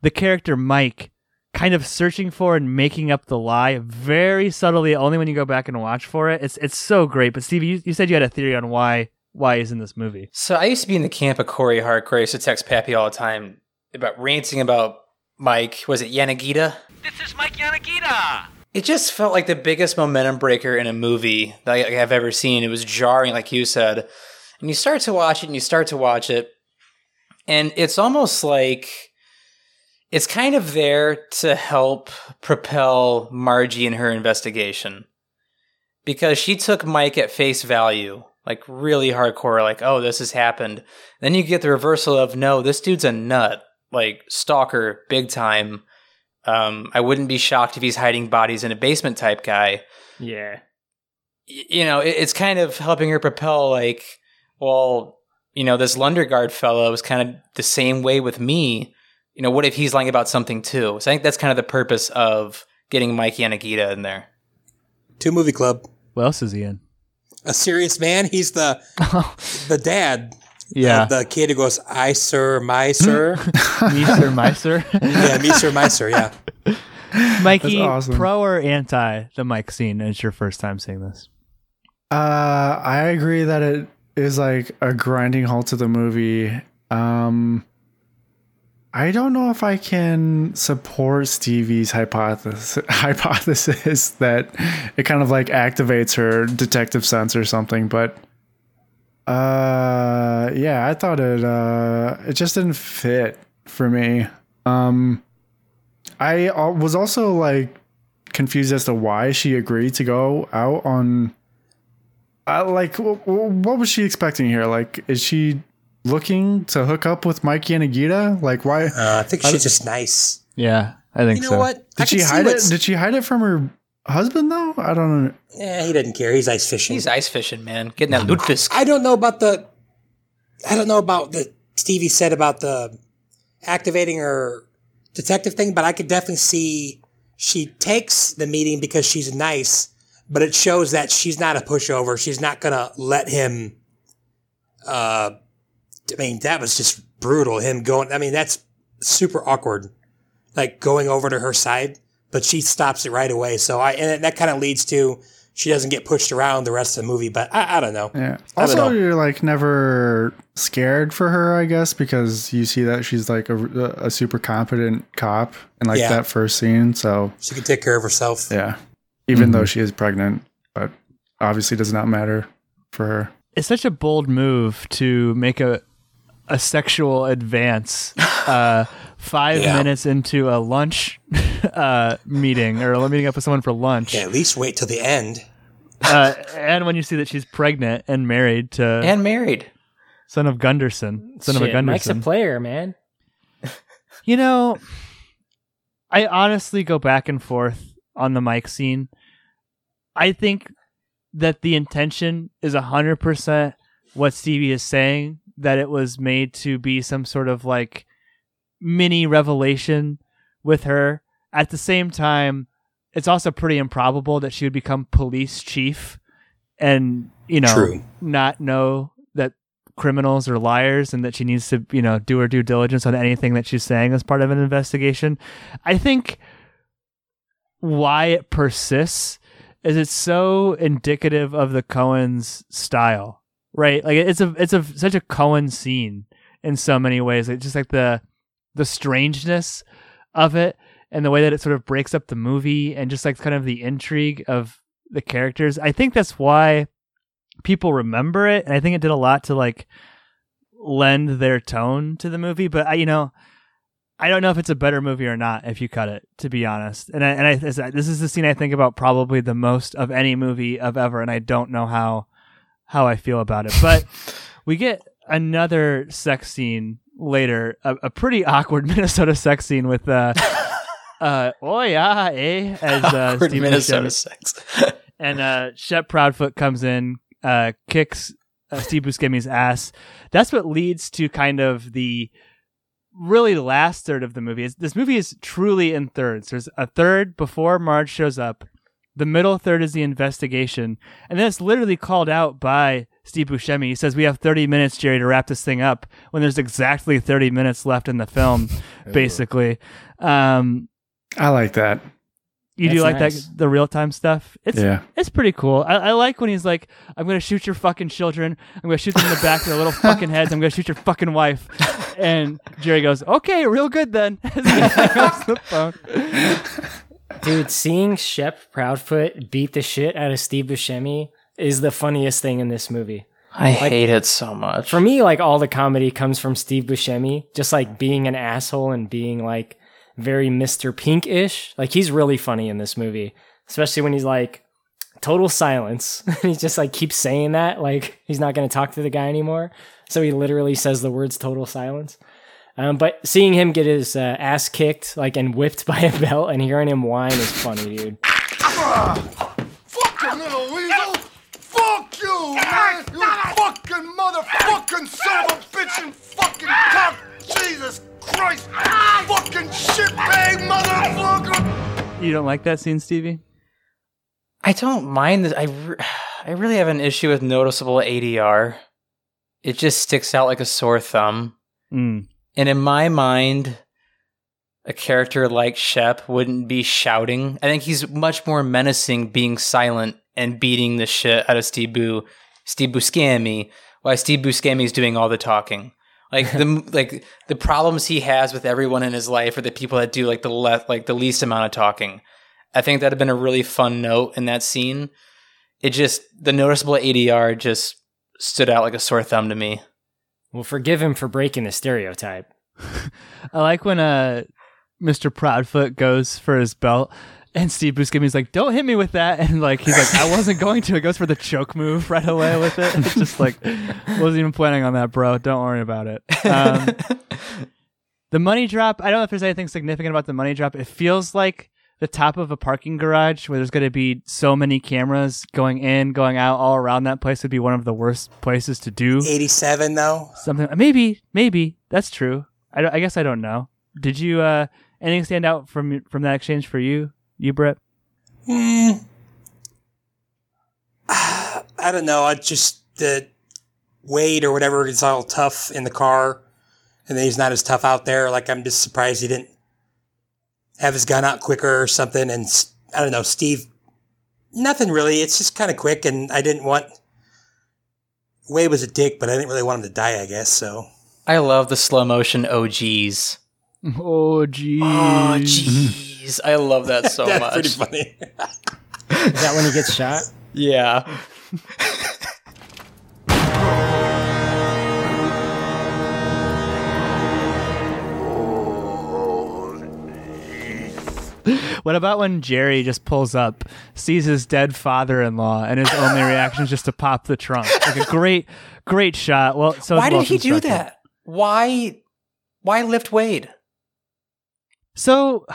the character Mike kind of searching for and making up the lie very subtly only when you go back and watch for it. It's it's so great. But Steve, you, you said you had a theory on why why he's in this movie. So I used to be in the camp of Corey Hardcore. I used to text Pappy all the time about ranting about Mike. Was it Yanagita? This is Mike Yanagita. It just felt like the biggest momentum breaker in a movie that I- I've ever seen. It was jarring, like you said. And you start to watch it and you start to watch it. And it's almost like it's kind of there to help propel Margie in her investigation. Because she took Mike at face value, like really hardcore, like, oh, this has happened. Then you get the reversal of, no, this dude's a nut, like stalker, big time. Um, I wouldn't be shocked if he's hiding bodies in a basement type guy. Yeah. Y- you know, it, it's kind of helping her propel, like, well, you know, this Lundergaard fellow is kind of the same way with me. You know, what if he's lying about something too? So I think that's kind of the purpose of getting Mikey and Yanagita in there. Two movie club. What else is he in? A serious man. He's the *laughs* the dad. Yeah. The, the kid who goes, "I sir, my sir." *laughs* Me sir, my sir. *laughs* yeah, me sir, my sir. Yeah. Mikey, That's awesome. pro or anti the Mike scene? It's your first time seeing this. Uh, I agree that it is like a grinding halt to the movie. Um, I don't know if I can support Stevie's hypothesis *laughs* hypothesis that it kind of like activates her detective sense or something, but uh yeah, I thought it uh it just didn't fit for me. Um I was also like confused as to why she agreed to go out on uh, like what was she expecting here? Like is she looking to hook up with Mike Yanagita? Like why? Uh, I think I she's don't- just nice. Yeah, I think You know so. what? I Did she hide it? Did she hide it from her husband though? I don't know. Yeah, he doesn't care. He's ice fishing. He's ice fishing, man. Getting that lutefisk. I don't know about the. I don't know about the Stevie said about the activating her detective thing, but I could definitely see she takes the meeting because she's nice, but it shows that she's not a pushover. She's not gonna let him. Uh, I mean, that was just brutal. Him going. I mean, that's super awkward. Like going over to her side, but she stops it right away. So I and that kind of leads to she doesn't get pushed around the rest of the movie. But I, I don't know. Yeah. I Also, know. you're like never scared for her, I guess, because you see that she's like a, a super competent cop in like Yeah. that first scene. So She can take care of herself. yeah, even Mm-hmm. though she is pregnant, but obviously does not matter for her. It's such a bold move to make a a sexual advance uh, five Yeah. minutes into a lunch *laughs* uh, meeting or a meeting up with someone for lunch. Yeah, at least wait till the end. uh, and when you see that she's pregnant and married to And married. son of Gunderson, son of a Shit, Gunderson. Mike's a player, man. You know, I honestly go back and forth on the Mike scene. I think that the intention is 100% what Stevie is saying, that it was made to be some sort of like mini revelation with her. At the same time, it's also pretty improbable that she would become police chief and, you know, True. not know that criminals are liars and that she needs to, you know, do her due diligence on anything that she's saying as part of an investigation. I think why it persists is it's so indicative of the Coen's style, right? Like it's a it's a such a Coen scene in so many ways. It's just like the the strangeness of it and the way that it sort of breaks up the movie and just like kind of the intrigue of the characters. I think that's why people remember it, and I think it did a lot to like lend their tone to the movie. But I, you know, I don't know if it's a better movie or not if you cut it, to be honest. And I, and I, this is the scene I think about probably the most of any movie of ever, and I don't know how how I feel about it. But *laughs* we get another sex scene later, a, a pretty awkward *laughs* Minnesota sex scene with uh, *laughs* uh, oh yeah, eh, as uh, Awkward Steve Minnesota sex. and uh, Shep Proudfoot comes in, uh, kicks uh, Steve Buscemi's ass. That's what leads to kind of the really last third of the movie. Is this movie is truly in thirds. There's a third before Marge shows up. The middle third is the investigation, and then it's literally called out by Steve Buscemi. He says, "We have 30 minutes, Jerry, to wrap this thing up." When there's exactly 30 minutes left in the film, *laughs* basically. Um, I like that. you do like nice. that the real time stuff? It's Yeah. it's pretty cool. I, I like when he's like, "I'm gonna shoot your fucking children. I'm gonna shoot them in the back of their little fucking heads. I'm gonna shoot your fucking wife." And Jerry goes, "Okay, real good then." *laughs* As he the phone. *laughs* Dude, seeing Shep Proudfoot beat the shit out of Steve Buscemi is the funniest thing in this movie. I Like- hate it so much. For me, like all the comedy comes from Steve Buscemi, just like being an asshole and being like very Mr. Pink ish. Like he's really funny in this movie, especially when he's like total silence. *laughs* he just like keeps saying that, like he's not going to talk to the guy anymore. So he literally says the words total silence. Um, but seeing him get his uh, ass kicked, like and whipped *laughs* by a belt, and hearing him whine is funny, dude. Fucking little weasel! Fuck you, man! You fucking motherfucking son of a bitch and fucking cop! Jesus Christ! Fucking shitbag motherfucker! You don't like that scene, Stevie? I don't mind this. I, re- *sighs* I really have an issue with noticeable ADR. It just sticks out like a sore thumb. Mm. And in my mind, a character like Shep wouldn't be shouting. I think he's much more menacing being silent and beating the shit out of Steve Bu, Steve Buscemi, while Steve Buscemi is doing all the talking. Like the *laughs* like the problems he has with everyone in his life are the people that do like the le- like the least amount of talking. I think that'd have been a really fun note in that scene. It just the noticeable ADR just stood out like a sore thumb to me. Well, forgive him for breaking the stereotype. *laughs* I like when uh, Mr. Proudfoot goes for his belt. And Steve Buscemi's like, "Don't hit me with that," and like he's like, "I wasn't going to." It goes for the choke move right away with it. It's just like, *laughs* wasn't even planning on that, bro. Don't worry about it. Um, *laughs* the money drop. I don't know if there's anything significant about the money drop. It feels like the top of a parking garage where there's going to be so many cameras going in, going out all around that place would be one of the worst places to do 87 though. something. Maybe, maybe that's true. I, I guess I don't know. Did you uh anything stand out from from that exchange for you, you Brett? Hmm. *sighs* I don't know. I just the Wade or whatever is all tough in the car, and then he's not as tough out there. Like I'm just surprised he didn't have his gun out quicker or something. And I don't know, Steve. Nothing really. It's just kind of quick, and I didn't want. Wade was a dick, but I didn't really want him to die. I guess so. I love the slow motion OGs. Oh geez. Oh jeez. I love that *laughs* so much. That's much. pretty funny. Is that when he gets shot? *laughs* Yeah. *laughs* *laughs* What about when Jerry just pulls up, sees his dead father-in-law, and his only reaction is just to pop the trunk? Like a great, great shot. Well, so why did he do that? Why why lift Wade? So,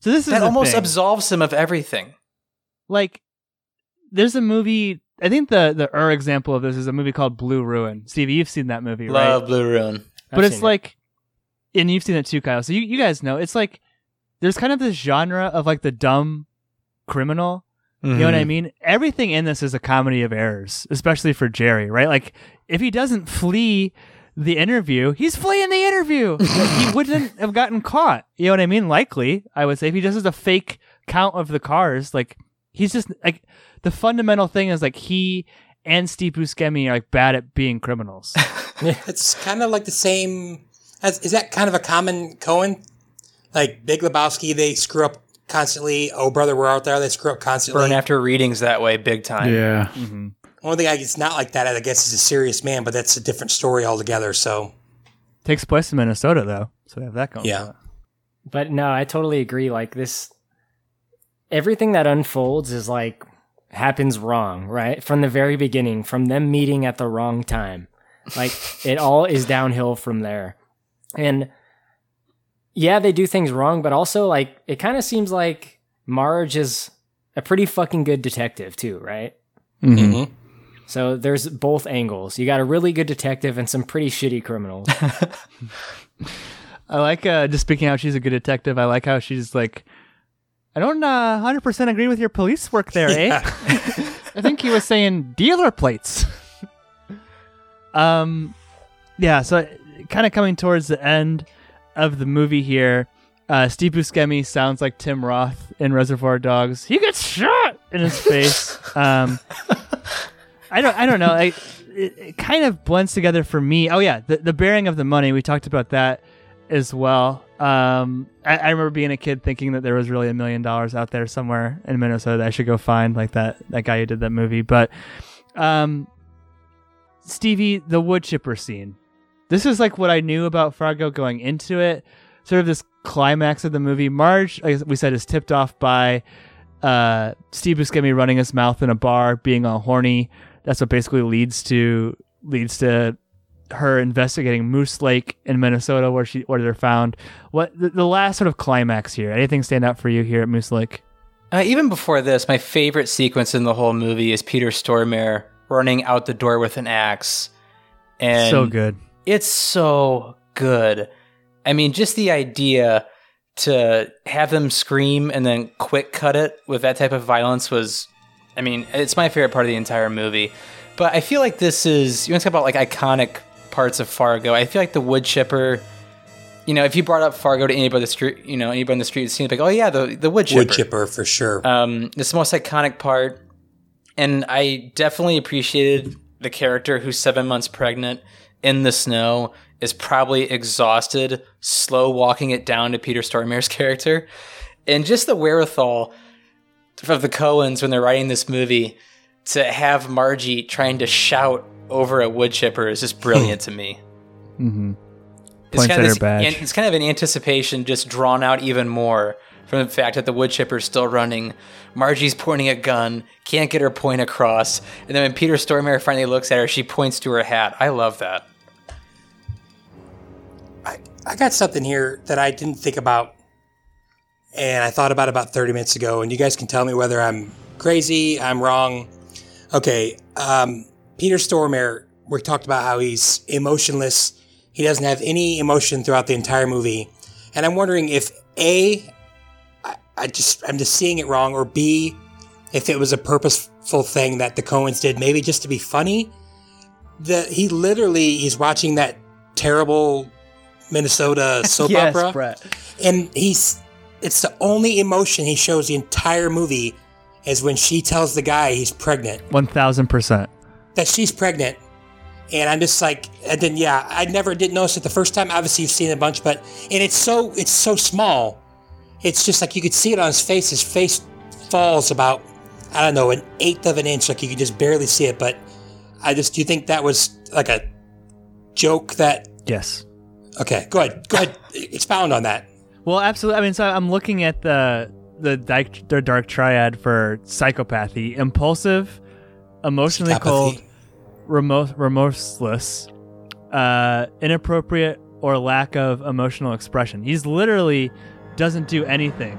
so this is That the almost thing. absolves him of everything. like there's a movie I think the the er example of this is a movie called Blue Ruin. Stevie, you've seen that movie, right? Love Blue Ruin. but it's like and you've seen it too, Kyle. So you, you guys know it's like there's kind of this genre of like the dumb criminal. You know what I Mhm. mean? Everything in this is a comedy of errors, especially for Jerry, right? Like if he doesn't flee the interview, he's fleeing the interview. *laughs* he wouldn't have gotten caught. You know what I mean? Likely, I would say if he just has a fake count of the cars, like he's just like the fundamental thing is like he and Steve Buscemi are like bad at being criminals. *laughs* It's kind of like the same. As, is that kind of a common Coen? Like Big Lebowski, they screw up constantly. Oh, brother, we're out there. They screw up constantly. Burn after readings that way, big time. Yeah. Mm-hmm. One thing I, it's not like that. I guess is a serious man, but that's a different story altogether. So Takes place in Minnesota though, so they have that going. Yeah. But no, I totally agree. Like this, everything that unfolds is like happens wrong, right? From the very beginning, from them meeting at the wrong time. Like it all is downhill from there. And yeah, they do things wrong, but also like it kind of seems like Marge is a pretty fucking good detective too, right? Mhm. So there's both angles. You got a really good detective and some pretty shitty criminals. *laughs* I like uh just speaking out she's a good detective. I like how she's like I don't uh 100% agree with your police work there, eh? *laughs* I think he was saying dealer plates. *laughs* um yeah, so kind of coming towards the end of the movie here. Uh, Steve Buscemi sounds like Tim Roth in Reservoir Dogs. He gets shot in his face. *laughs* um, I don't. I don't know. I, it, it kind of blends together for me. Oh yeah, the the bearing of the money. We talked about that as well. Um, I, I remember being a kid thinking that there was really a million dollars out there somewhere in Minnesota that I should go find, like that that guy who did that movie. But um, Stevie, the wood chipper scene. This is like what I knew about Fargo going into it. Sort of this climax of the movie. Marge, like we said, is tipped off by uh, Steve Buscemi running his mouth in a bar, being all horny. That's what basically leads to leads to her investigating Moose Lake in Minnesota, where she where they're found. What the, the last sort of climax here? Anything stand out for you here at Moose Lake? Uh, even before this, my favorite sequence in the whole movie is Peter Stormare running out the door with an axe. And So good. It's so good. I mean, just the idea to have them scream and then quick cut it with that type of violence was, I mean, it's my favorite part of the entire movie. But I feel like this is, you want to talk about like iconic parts of Fargo. I feel like the wood chipper, you know, if you brought up Fargo to anybody on the street, you know, anybody on the street, it seems like, oh yeah, the, the wood chipper. wood chipper for sure. Um, it's the most iconic part, and I definitely appreciated the character who's seven months pregnant in the snow is probably exhausted, slow walking it down to Peter Stormare's *laughs* character, and just the wherewithal of the Coens when they're writing this movie to have Margie trying to shout over a wood chipper is just brilliant *laughs* to me. Mm-hmm. It's Points kind, at of this, an- it's kind of an anticipation just drawn out even more from the fact that the wood chipper's still running. Margie's pointing a gun, can't get her point across, and then when Peter Stormare finally looks at her, she points to her hat. I love that. I I got something here that I didn't think about and I thought about about 30 minutes ago, and you guys can tell me whether I'm crazy, I'm wrong. Okay, um, Peter Stormare, we talked about how he's emotionless. He doesn't have any emotion throughout the entire movie. And I'm wondering if A, I, just, I'm just seeing it wrong, or B, if it was a purposeful thing that the Coens did, maybe just to be funny. The, he literally, he's watching that terrible Minnesota *laughs* soap Yes, opera. Brett. And he's, it's the only emotion he shows the entire movie is when she tells the guy he's pregnant One thousand percent. that she's pregnant. And I'm just like, and then yeah, I never did notice it the first time. Obviously, you've seen it a bunch, but and it's so it's so small. It's just like you could see it on his face. His face falls about I don't know an eighth of an inch, like you could just barely see it. But I just do you think that was like a joke that? Yes. Okay, go ahead, go ahead, expound on that. Well, absolutely. I mean, so I'm looking at the the dark, the dark triad for psychopathy: impulsive, emotionally cold, remo- remorseless, uh, inappropriate, or lack of emotional expression. He's literally doesn't do anything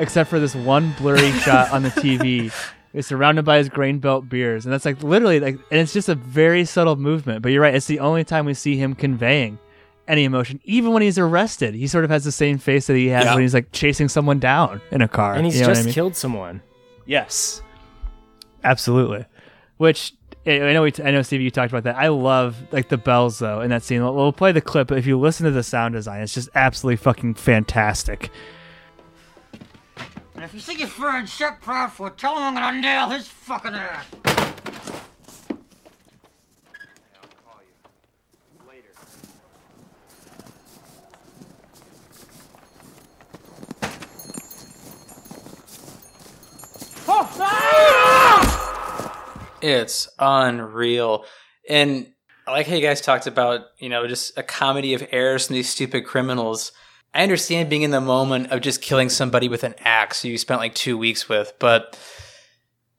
except for this one blurry *laughs* shot on the TV. He's surrounded by his grain belt beers, and that's like literally like, and it's just a very subtle movement. But you're right; it's the only time we see him conveying any emotion. Even when he's arrested, he sort of has the same face that he has Yeah. when he's like chasing someone down in a car. And he's You know just I mean? killed someone. Yes, absolutely. Which I I know, we t- I know, Stevie, you talked about that. I love like the bells though in that scene. We'll, we'll play the clip, but if you listen to the sound design, it's just absolutely fucking fantastic. And if you see your friend Shep Proudfoot, tell him I'm gonna nail his fucking ass. It's unreal. And I like how you guys talked about, you know, just a comedy of errors from these stupid criminals. I understand being in the moment of just killing somebody with an axe you spent like two weeks with, but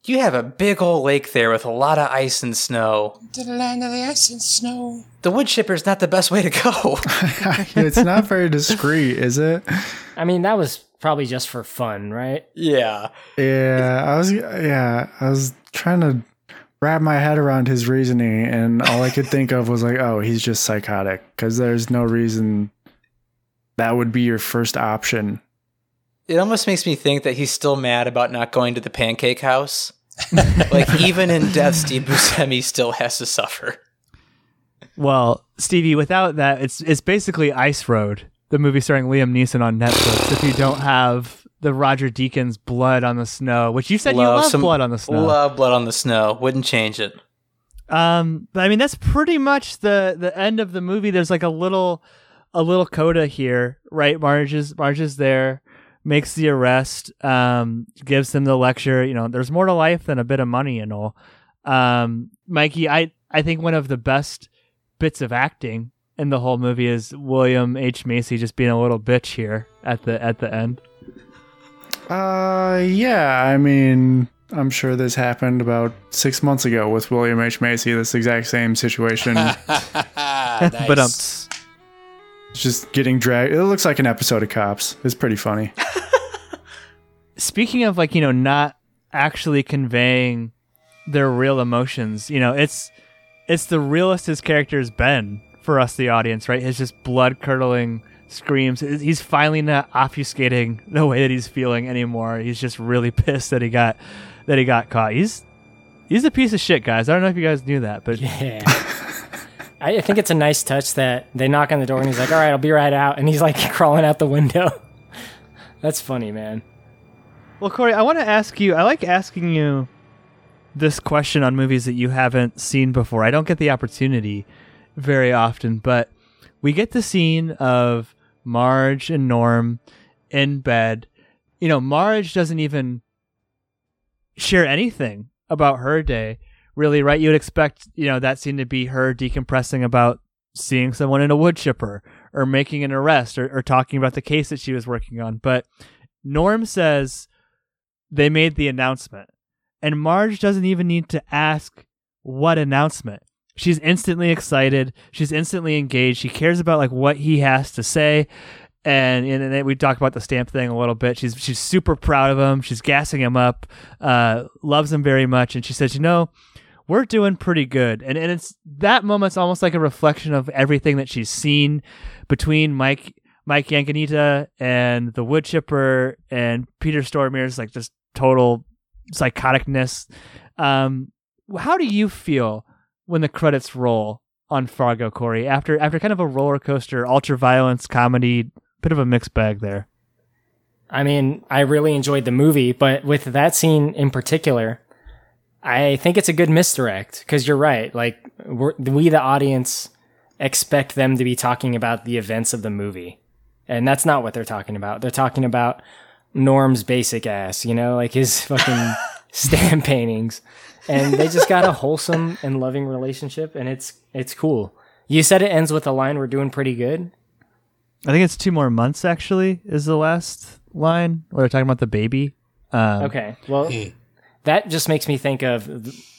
you have a big old lake there with a lot of ice and snow. To the land of the ice and snow. The wood chipper's not the best way to go. *laughs* it's not very discreet, is it? I mean, that was probably just for fun, right? Yeah. Yeah, I was yeah, I was trying to wrap my head around his reasoning and all I could *laughs* think of was like, oh, he's just psychotic cuz there's no reason that would be your first option. It almost makes me think that he's still mad about not going to the pancake house. *laughs* like even in death, Steve Buscemi still has to suffer. Well, Stevie, without that, it's it's basically Ice Road, the movie starring Liam Neeson on Netflix. If you don't have the Roger Deakins blood on the snow, which you said you love some- blood on the snow. Love blood on the snow. Wouldn't change it. Um, but I mean that's pretty much the the end of the movie. There's like a little a little coda here, right? Marge is Marge is there, makes the arrest, um, gives them the lecture. You know, there's more to life than a bit of money and all. Um, Mikey, I I think one of the best bits of acting in the whole movie is William H Macy just being a little bitch here at the at the end. Uh yeah, I mean, I'm sure this happened about 6 months ago with William H Macy, this exact same situation. *laughs* *laughs* But um, just getting dragged. It looks like an episode of Cops. It's pretty funny. *laughs* speaking of like you know not actually conveying their real emotions you know it's it's the realest his character's been for us the audience right his just blood curdling screams he's finally not obfuscating the way that he's feeling anymore he's just really *laughs* pissed that he got that he got caught he's he's a piece of shit guys i don't know if you guys knew that but Yeah. *laughs* I I think it's a nice touch that they knock on the door and he's like, "All right, I'll be right out," and he's like *laughs* crawling out the window. That's funny, man. Well, Corey, I want to ask you. I like asking you this question on movies that you haven't seen before. I don't get the opportunity very often, but we get the scene of Marge and Norm in bed. You know, Marge doesn't even share anything about her day, really, right? You'd expect, you know, that scene to be her decompressing about seeing someone in a wood chipper or making an arrest or, or talking about the case that she was working on. But Norm says they made the announcement, and Marge doesn't even need to ask what announcement. She's instantly excited. She's instantly engaged. She cares about like what he has to say. and and then we talked about the stamp thing a little bit. She's she's super proud of him. She's gassing him up, uh, loves him very much, and she says, you know, we're doing pretty good. And and it's that moment's almost like a reflection of everything that she's seen between Mike Mike Yanagita and the wood chipper and Peter Stormare's like just total psychoticness. Um, how do you feel when the credits roll on Fargo, Corey? After after kind of a roller coaster, ultra violence comedy, bit of a mixed bag there. I mean, I really enjoyed the movie, but with that scene in particular, I think it's a good misdirect because you're right. Like we, the audience, expect them to be talking about the events of the movie, and that's not what they're talking about. They're talking about Norm's basic ass, you know, like his *laughs* fucking stamp *laughs* paintings, and they just got a wholesome and loving relationship, and it's it's cool. You said it ends with a line, "We're doing pretty good." I think it's two more months. Actually, is the last line where they're talking about the baby. Um, Okay. Well, that just makes me think of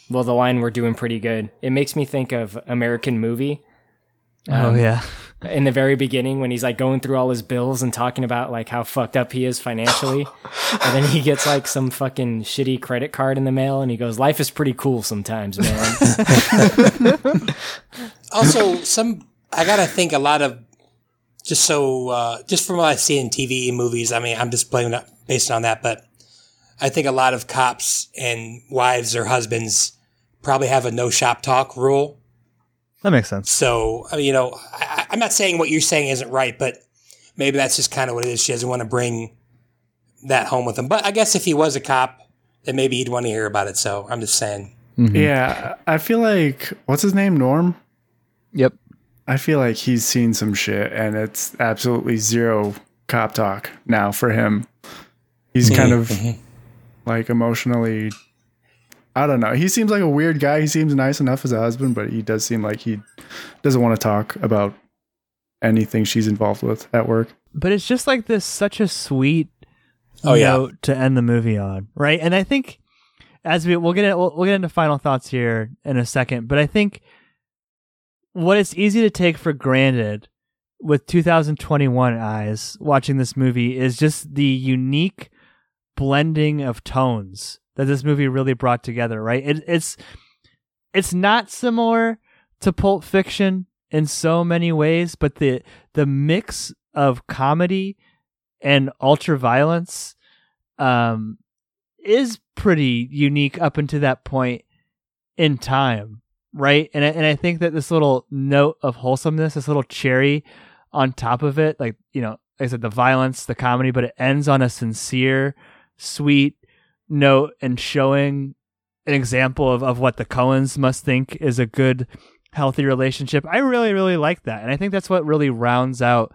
well, the line "We're doing pretty good." It makes me think of American Movie. Oh, yeah. In the very beginning, when he's like going through all his bills and talking about like how fucked up he is financially, *laughs* and then he gets like some fucking shitty credit card in the mail, and he goes, "Life is pretty cool sometimes, man." *laughs* also, some I gotta think a lot of just so uh, just from what I see in TV and movies. I mean, I'm just playing it based on that, but I think a lot of cops and wives or husbands probably have a no shop talk rule. That makes sense. So, I mean, you know, I, I'm not saying what you're saying isn't right, but maybe that's just kind of what it is. She doesn't want to bring that home with him. But I guess if he was a cop, then maybe he'd want to hear about it. So I'm just saying. Mm-hmm. Yeah, I feel like what's his name, Norm. Yep. I feel like he's seen some shit, and it's absolutely zero cop talk now for him. He's mm-hmm. kind of mm-hmm. like emotionally. I don't know. He seems like a weird guy. He seems nice enough as a husband, but he does seem like he doesn't want to talk about anything she's involved with at work. but it's just like this such a sweet Oh, yeah. note to end the movie on, right? And I think as we we'll get in, we'll, we'll get into final thoughts here in a second, but I think what it's easy to take for granted with 2021 eyes watching this movie is just the unique blending of tones that this movie really brought together, right? It, it's it's not similar to Pulp Fiction in so many ways, but the the mix of comedy and ultra violence um, is pretty unique up until that point in time, right? And I, and I think that this little note of wholesomeness, this little cherry on top of it, like you know, like I said, the violence, the comedy, but it ends on a sincere, sweet note and showing an example of, of what the Coens must think is a good, healthy relationship. I really, really like that. And I think that's what really rounds out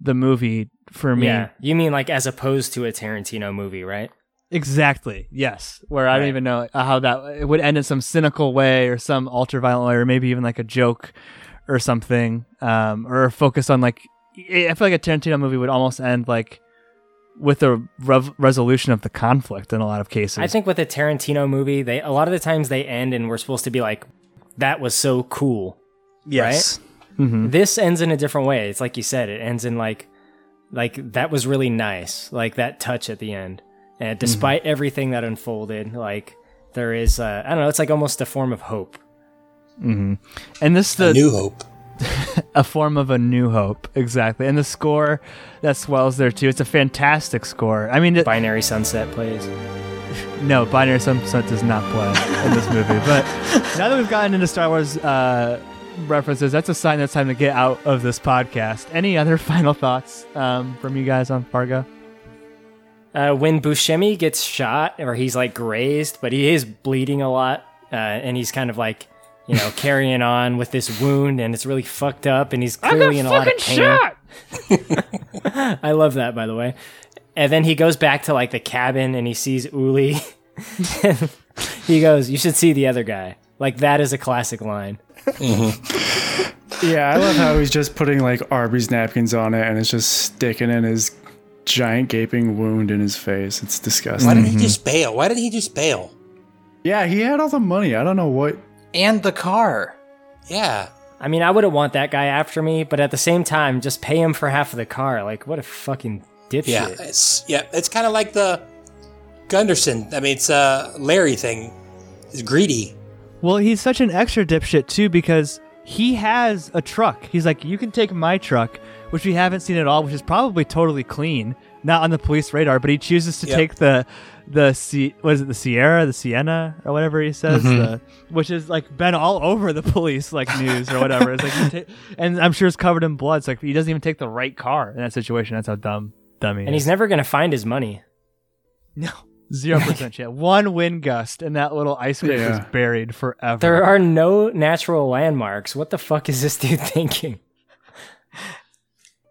the movie for me. Yeah, you mean like as opposed to a Tarantino movie, right? Exactly. Yes. Where I don't even know how that it would end in some cynical way or some ultra violent way or maybe even like a joke or something. Um, or focus on like I feel like a Tarantino movie would almost end like with a rev- resolution of the conflict in a lot of cases. I think with a Tarantino movie, they a lot of the times they end and we're supposed to be like, "That was so cool." Yes. Right. Mhm. This ends in a different way. It's like you said. It ends in like, like that was really nice. Like that touch at the end. And despite everything that unfolded, like there is, uh, I don't know. It's like almost a form of hope. hmm And this the A new hope. *laughs* a form of a new hope, exactly. And the score that swells there too. It's a fantastic score. I mean, it, Binary Sunset plays. *laughs* no, Binary Sunset does not play in this movie. But *laughs* now that we've gotten into Star Wars uh, references, that's a sign that it's time to get out of this podcast. Any other final thoughts um, from you guys on Fargo? Uh, when Buscemi gets shot, or he's like grazed, but he is bleeding a lot, uh, and he's kind of like, you know, carrying on with this wound, and it's really fucked up, and he's clearly in a lot of pain. *laughs* I love that, by the way. And then he goes back to like the cabin, and he sees Uli. *laughs* he goes, "You should see the other guy." Like that is a classic line. *laughs* Yeah, I love how he's just putting like Arby's napkins on it and it's just sticking in his giant gaping wound in his face. It's disgusting. Why didn't he just bail? Why didn't he just bail? Yeah, he had all the money. I don't know what. And the car. Yeah. I mean, I wouldn't want that guy after me, but at the same time, just pay him for half of the car. Like, what a fucking dipshit. Yeah, it's yeah, it's kind of like the Gunderson. I mean, it's a Larry thing. He's greedy. Well, he's such an extra dipshit too because he has a truck. He's like, you can take my truck, which we haven't seen at all, which is probably totally clean, not on the police radar. But he chooses to Yep. take the the C, was it, the Sierra, the Sienna, or whatever he says, Mhm. the, which is like been all over the *laughs* police like news or whatever. It's like, ta- and I'm sure it's covered in blood. It's like he doesn't even take the right car in that situation. That's how dumb dumb he And is. he's never going to find his money. *laughs* No. Zero percent chance. One wind gust, and that little ice cream is buried forever. There are no natural landmarks. What the fuck is this dude *laughs* thinking?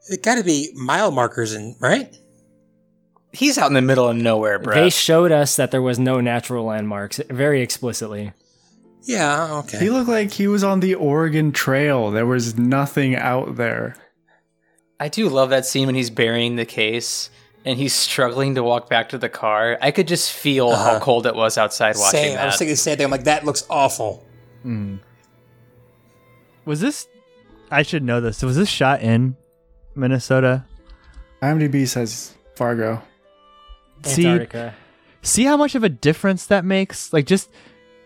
It got to be mile markers and right. He's out in the middle of nowhere, bro. They showed us that there was no natural landmarks very explicitly. Yeah, okay. He looked like he was on the Oregon Trail. There was nothing out there. I do love that scene when he's burying the case and he's struggling to walk back to the car. I could just feel how Uh-huh. cold it was outside watching Same. that. I was thinking the same thing. I'm like, that looks awful. Mm. Was this? I should know this. Was this shot in Minnesota? IMDb says Fargo. See, Antarctica. see how much of a difference that makes. Like just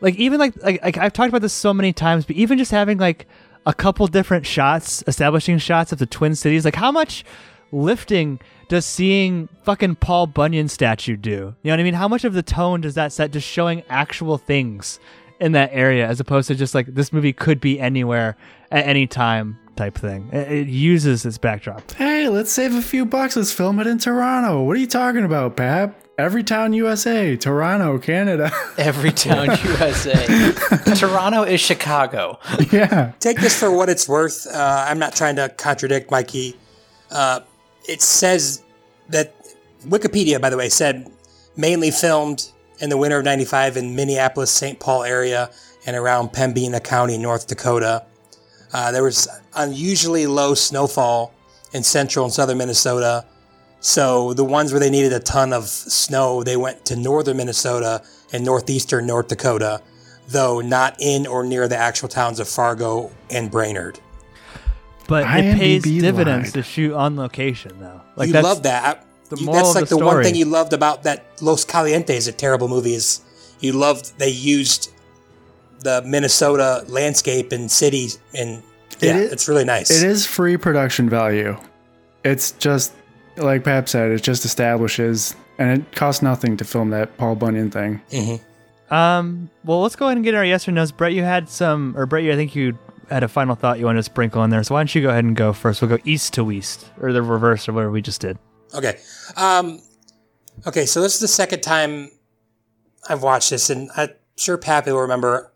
like even like like, like I've talked about this so many times, but even just having like a couple different shots, establishing shots of the Twin Cities, like how much lifting does seeing fucking Paul Bunyan statue do? You know what I mean? How much of the tone does that set just showing actual things in that area as opposed to just like this movie could be anywhere at any time type thing. It, it uses its backdrop. Hey, let's save a few bucks. Let's film it in Toronto. What are you talking about, Pap? Every town USA, Toronto, Canada. *laughs* Every town *laughs* USA. Toronto is Chicago. Yeah. Take this for what it's worth. Uh, I'm not trying to contradict Mikey. Uh, it says that Wikipedia, by the way, said mainly filmed in the winter of 95 in Minneapolis, St. Paul area and around Pembina County, North Dakota. Uh, there was unusually low snowfall in central and southern Minnesota. So the ones where they needed a ton of snow, they went to northern Minnesota and northeastern North Dakota, though not in or near the actual towns of Fargo and Brainerd. But it pays dividends lied. to shoot on location though. Like you love that. The You- moral that's of like the the, one thing you loved about that Los Calientes, a terrible movie, is you loved they used the Minnesota landscape and cities and yeah, It is- it's really nice. It is free production value. It's just like Pap said. It just establishes, and it costs nothing to film that Paul Bunyan thing. Mm-hmm. Um. Well, let's go ahead and get our yes or nos. Brett, you had some, or Brett, you I think you had a final thought you wanted to sprinkle in there. So why don't you go ahead and go first? We'll go east to west, or the reverse, or whatever we just did. Okay. Um, okay, so this is the second time I've watched this, and I'm sure Pappy will remember.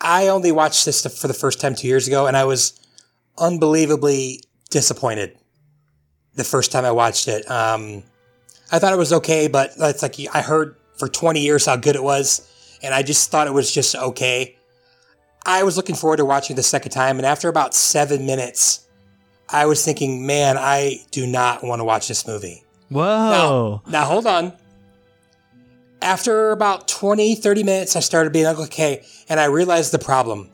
I only watched this for the first time two years ago, and I was unbelievably disappointed the first time I watched it. Um, I thought it was okay, but it's like I heard for 20 years how good it was, and I just thought it was just okay. I was looking forward to watching the second time, and after about seven minutes, I was thinking, man, I do not want to watch this movie. Whoa. Now, now hold on. After about 20, 30 minutes, I started being like, okay, and I realized the problem.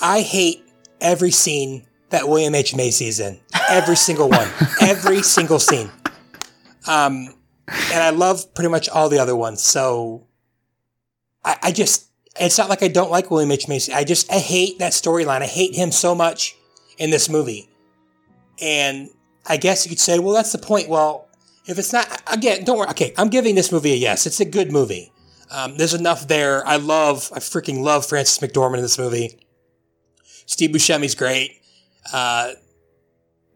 I hate every scene that William H. Macy's in. Every single one. *laughs* Every single scene. Um, and I love pretty much all the other ones. So I, I just, it's not like I don't like William H. Macy. I just, I hate that storyline. I hate him so much in this movie. And I guess you could say, well, that's the point. Well, if it's not, again, don't worry. Okay, I'm giving this movie a yes. It's a good movie. Um, there's enough there. I love, I freaking love Frances McDormand in this movie. Steve Buscemi's great. Uh,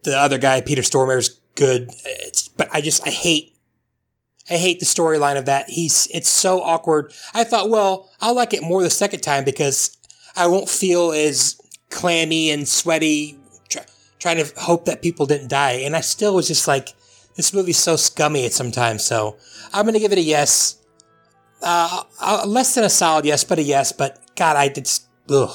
the other guy, Peter Stormare's good. It's, but I just, I hate, I hate the storyline of that. He's, it's so awkward. I thought, well, I'll like it more the second time because I won't feel as clammy and sweaty try, trying to hope that people didn't die. And I still was just like, this movie's so scummy at sometimes. So I'm going to give it a yes. Uh, uh, less than a solid yes, but a yes. But God, I did. Ugh.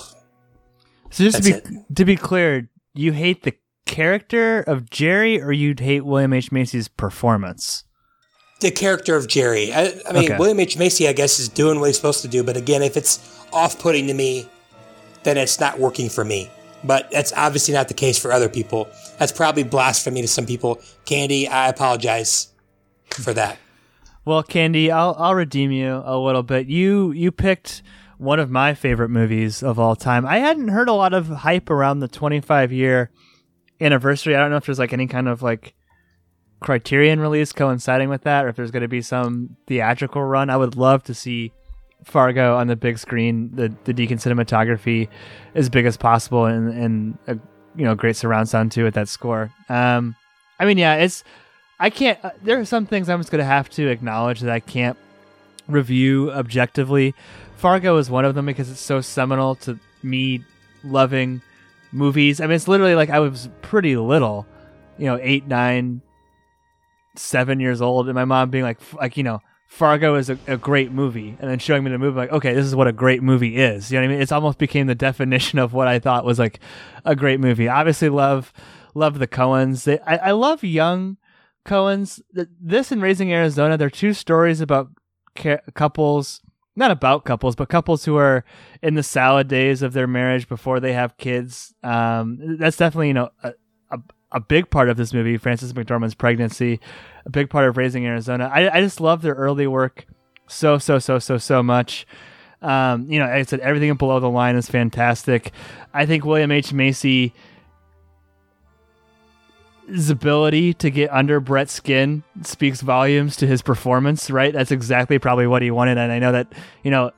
So just to That's be to be clear, you hate the character of Jerry, or you'd hate William H Macy's performance? The character of Jerry. I, I mean, Okay. William H. Macy, I guess, is doing what he's supposed to do. But again, if it's off putting to me, then it's not working for me. But that's obviously not the case for other people. That's probably blasphemy to some people. Candy, I apologize for that. Well, Candy, I'll I'll redeem you a little bit. You you picked one of my favorite movies of all time. I hadn't heard a lot of hype around the 25 year anniversary. I don't know if there's like any kind of like Criterion release coinciding with that, or if there's going to be some theatrical run. I would love to see Fargo on the big screen, the the Deakins cinematography as big as possible, and and a you know great surround sound too at that score. Um, I mean, yeah, it's I can't. Uh, there are some things I'm just to have to acknowledge that I can't review objectively. Fargo is one of them because it's so seminal to me loving movies. I mean, it's literally like I was pretty little, you know, eight, nine, seven years old, and my mom being like, like you know, Fargo is a, a great movie, and then showing me the movie, like, okay, this is what a great movie is. You know what I mean? It's almost became the definition of what I thought was like a great movie. Obviously, love love the Coens. They, I, I love young Coens. This and Raising Arizona, they're two stories about ca- couples. Not about couples, but couples who are in the salad days of their marriage before they have kids. Um, that's definitely you know a, a, big part of this movie. Frances McDormand's pregnancy, a big part of Raising Arizona. I, I just love their early work so so so so so much. Um, you know, like I said everything below the line is fantastic. I think William H Macy his ability to get under Brett's skin speaks volumes to his performance, right? That's exactly probably what he wanted. And I know that, you know,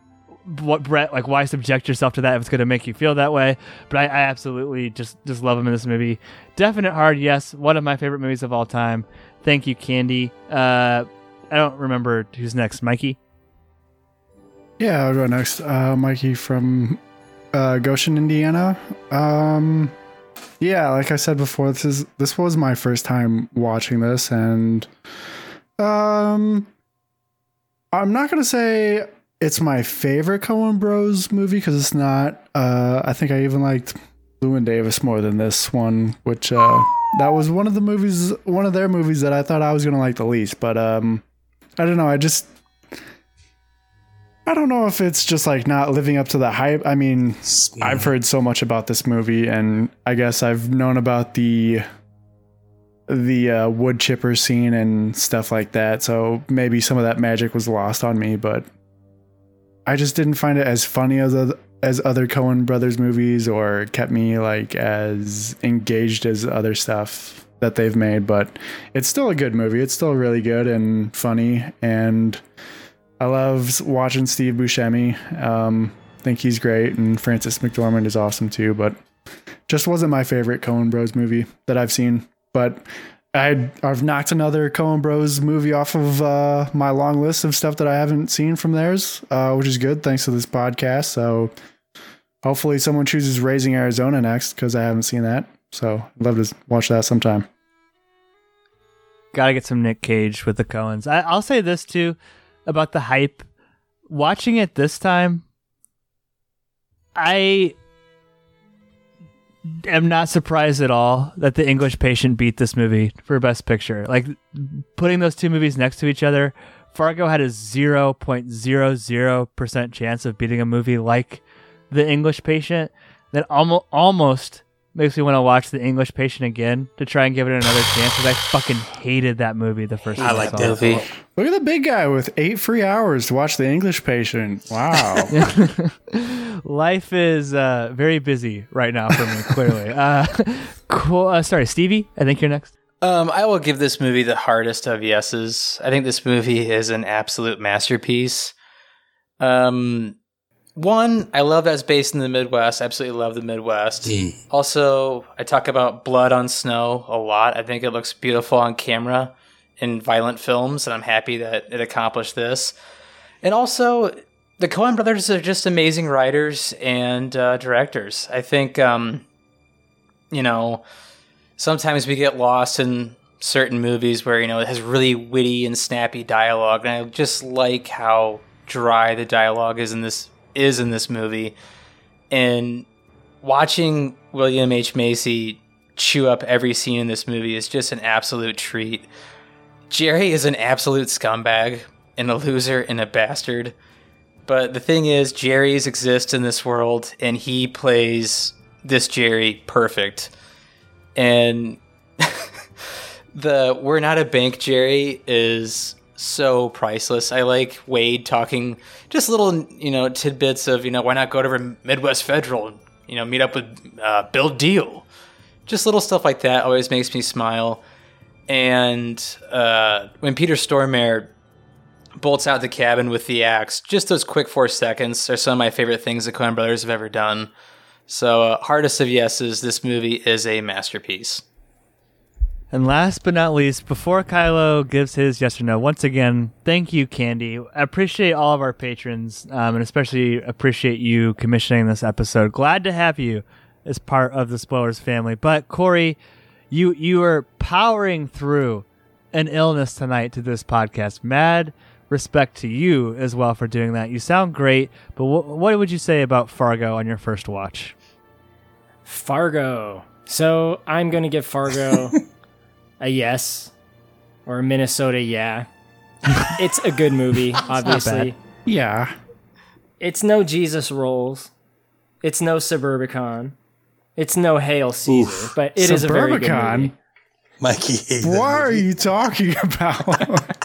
what Brett, like, why subject yourself to that if it's going to make you feel that way? But I, I, absolutely just, just love him in this movie. Definite Hard, yes. One of my favorite movies of all time. Thank you, Candy. Uh, I don't remember who's next. Mikey? Yeah, I'll go next. Uh, Mikey from uh, Goshen, Indiana. Um, yeah, like I said before, this is this was my first time watching this, and um, I'm not gonna say it's my favorite Coen Bros movie because it's not. Uh, I think I even liked Llewyn Davis more than this one, which uh, that was one of the movies, one of their movies that I thought I was gonna like the least. But um, I don't know. I just I don't know if it's just like not living up to the hype. I mean, I've heard so much about this movie, and I guess I've known about the the uh, wood chipper scene and stuff like that. So maybe some of that magic was lost on me, but I just didn't find it as funny as other, as other Coen Brothers movies, or kept me like as engaged as other stuff that they've made. But it's still a good movie. It's still really good and funny and. I love watching Steve Buscemi. Um, think he's great, and Frances McDormand is awesome too. But just wasn't my favorite Coen Bros movie that I've seen. But i have knocked another Coen Bros movie off of uh, my long list of stuff that I haven't seen from theirs, uh, which is good thanks to this podcast. So hopefully someone chooses Raising Arizona next because I haven't seen that. So I'd love to watch that sometime. Got to get some Nick Cage with the Coens. I, I'll say this too about the hype. Watching it this time, I am not surprised at all that The English Patient beat this movie for Best Picture. Like putting those two movies next to each other, Fargo had a 0.00% chance of beating a movie like The English Patient that almost almost makes me want to watch The English Patient again to try and give it another chance because I fucking hated that movie the first time. I like that movie. Look at the big guy with eight free hours to watch The English Patient. Wow. *laughs* Life is uh, very busy right now for me, clearly. *laughs* uh, cool. Uh, sorry, Stevie, I think you're next. Um, I will give this movie the hardest of yeses. I think this movie is an absolute masterpiece. Um, one, I love that it's based in the Midwest. Absolutely love the Midwest. Also, I talk about blood on snow a lot. I think it looks beautiful on camera in violent films, and I'm happy that it accomplished this. And also, the Coen brothers are just amazing writers and uh, directors. I think, um, you know, sometimes we get lost in certain movies where, you know, it has really witty and snappy dialogue, and I just like how dry the dialogue is in this is in this movie, and watching William H Macy chew up every scene in this movie is just an absolute treat. Jerry is an absolute scumbag and a loser and a bastard. But the thing is, Jerry's exist in this world, and he plays this Jerry perfect. And *laughs* the we're not a bank Jerry is so priceless. I like Wade talking just little, you know, tidbits of, you know, why not go to Midwest Federal and, you know, meet up with uh, Bill Diehl. Just little stuff like that always makes me smile. And uh, when Peter Stormare bolts out the cabin with the axe, just those quick four seconds are some of my favorite things the Coen brothers have ever done. So, uh, hardest of yeses, this movie is a masterpiece. And last but not least, before Kylo gives his yes or no, once again, thank you, Candy. I appreciate all of our patrons, um, and especially appreciate you commissioning this episode. Glad to have you as part of the Spoilers family. But Corey, you you are powering through an illness tonight to this podcast. Mad respect to you as well for doing that. You sound great, but wh- what would you say about Fargo on your first watch? Fargo. So I'm gonna give Fargo *laughs* a yes or a Minnesota yeah. *laughs* it's a good movie, obviously. Yeah. It's no Jesus rolls. It's no Suburbicon. It's no Hail Caesar, but it is a very good Suburbicon? movie. Mikey hates What are you talking about?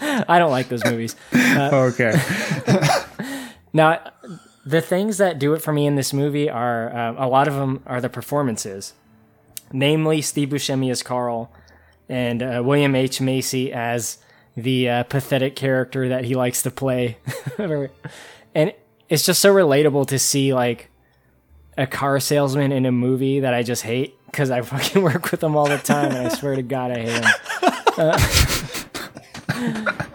*laughs* I don't like those movies. Uh, okay. *laughs* Now, the things that do it for me in this movie are um, a lot of them are the performances, namely Steve Buscemi as Carl and uh, William H Macy as the uh, pathetic character that he likes to play, *laughs* and it's just so relatable to see like a car salesman in a movie that I just hate because I fucking *laughs* work with him all the time, and I swear to God I hate him. Uh,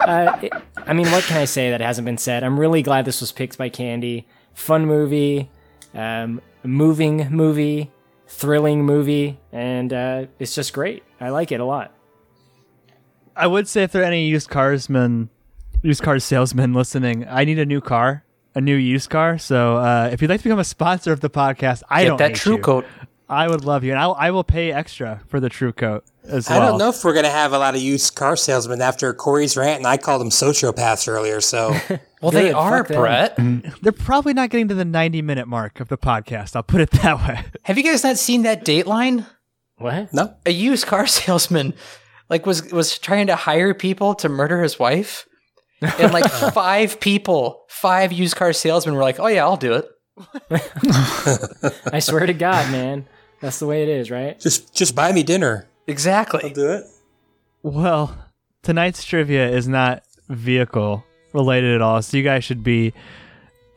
*laughs* uh, it- I mean, what can I say that hasn't been said? I'm really glad this was picked by Candy. Fun movie, um, moving movie, thrilling movie, and uh, it's just great. I like it a lot. I would say if there are any used carsmen, used car salesmen listening, I need a new car, a new used car. So uh, if you'd like to become a sponsor of the podcast, I Get don't that True you. Coat. I would love you, and I, I will pay extra for the True Coat as well. I don't know if we're going to have a lot of used car salesmen after Corey's rant, and I called them sociopaths earlier. So, *laughs* well, *laughs* they are, Brett. *laughs* They're probably not getting to the 90 minute mark of the podcast. I'll put it that way. Have you guys not seen that Dateline? What? No. A used car salesman, like was was trying to hire people to murder his wife, and like five people, five used car salesmen were like, "Oh yeah, I'll do it." I swear to God, man, that's the way it is, right? Just just buy me dinner. Exactly. I'll do it. Well, tonight's trivia is not vehicle related at all, so you guys should be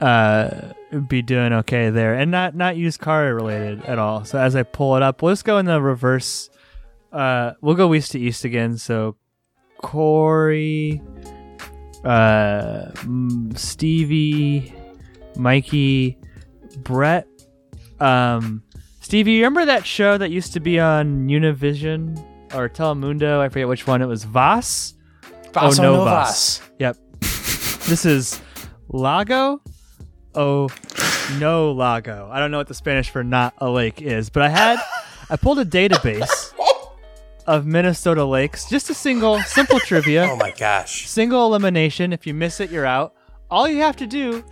uh be doing okay there, and not not used car related at all. So as I pull it up, we'll just go in the reverse. Uh, we'll go east to east again. So Corey, uh, mm, Stevie, Mikey, Brett, um, Stevie. You remember that show that used to be on Univision or Telemundo? I forget which one. It was Voss. Voss oh, no. Voss. Yep. *laughs* this is Lago. Oh, no Lago. I don't know what the Spanish for not a lake is, but I had I pulled a database *laughs* of Minnesota lakes. Just a single simple trivia. Oh my gosh. Single elimination. If you miss it, you're out. All you have to do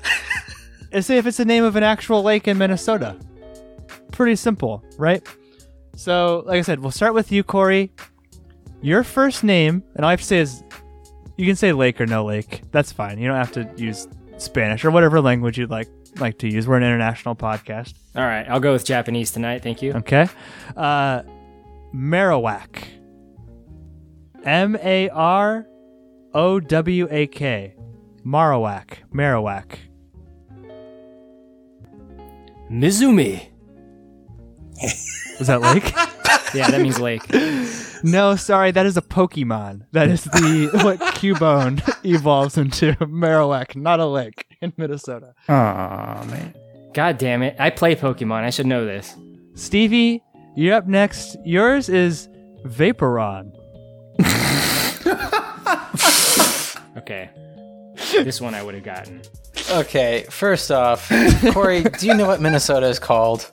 is say if it's the name of an actual lake in Minnesota. Pretty simple, right? So, like I said, we'll start with you, Corey. Your first name, and all I have to say is you can say lake or no lake. That's fine. You don't have to use Spanish or whatever language you'd like like to use. We're an international podcast. All right, I'll go with Japanese tonight. Thank you. Okay. Uh Marowak. M A R O W A K. Marowak. Marowak. Mizumi. *laughs* Was that lake? *laughs* Yeah, that means lake. no, sorry, that is a Pokemon. That is the *laughs* what Cubone evolves into. Marowak, not a lake in Minnesota. Oh man. God damn it! I play Pokemon. I should know this. Stevie, you're up next. Yours is Vaporon. Okay, this one I would have gotten. Okay, first off, Corey, do you know what Minnesota is called?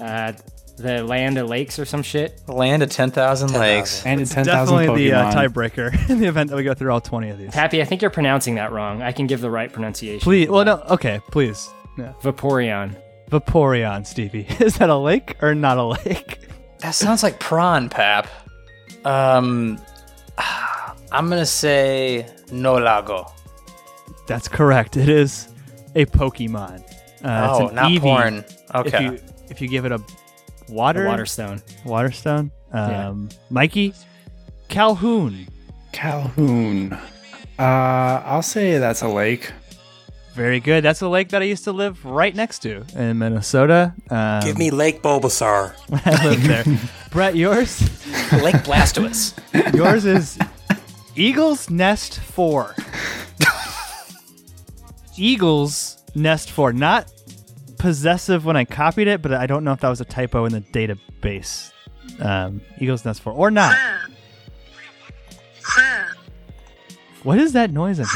Uh, the land of lakes or some shit. Land of ten thousand lakes. And It's 10,000 definitely the uh, Pokemon. tiebreaker *laughs* in the event that we go through all 20 of these. Pappy, I think you're pronouncing that wrong. I can give the right pronunciation. Please, well, no, okay, please. Yeah. Vaporeon. Vaporeon, Stevie. *laughs* Is that a lake or not a lake? That sounds like prawn, Pap. Um, *sighs* I'm gonna say no lago. That's correct. It is a Pokemon. Uh, Oh, it's an not Eevee. porn. If Okay. you, if you give it a water, A water stone. water stone. Yeah. Um, Mikey, Calhoun. Calhoun. Uh, I'll say that's a lake. Very good. That's a lake that I used to live right next to in Minnesota. Um, Give me Lake Bulbasaur. *laughs* I lived there. Brett, yours? Lake Blastoise. *laughs* yours is Eagles Nest 4. Eagles Nest for. Not possessive when I copied it, but I don't know if that was a typo in the database. Um, Eagles Nest for Or not. What is that noise I'm?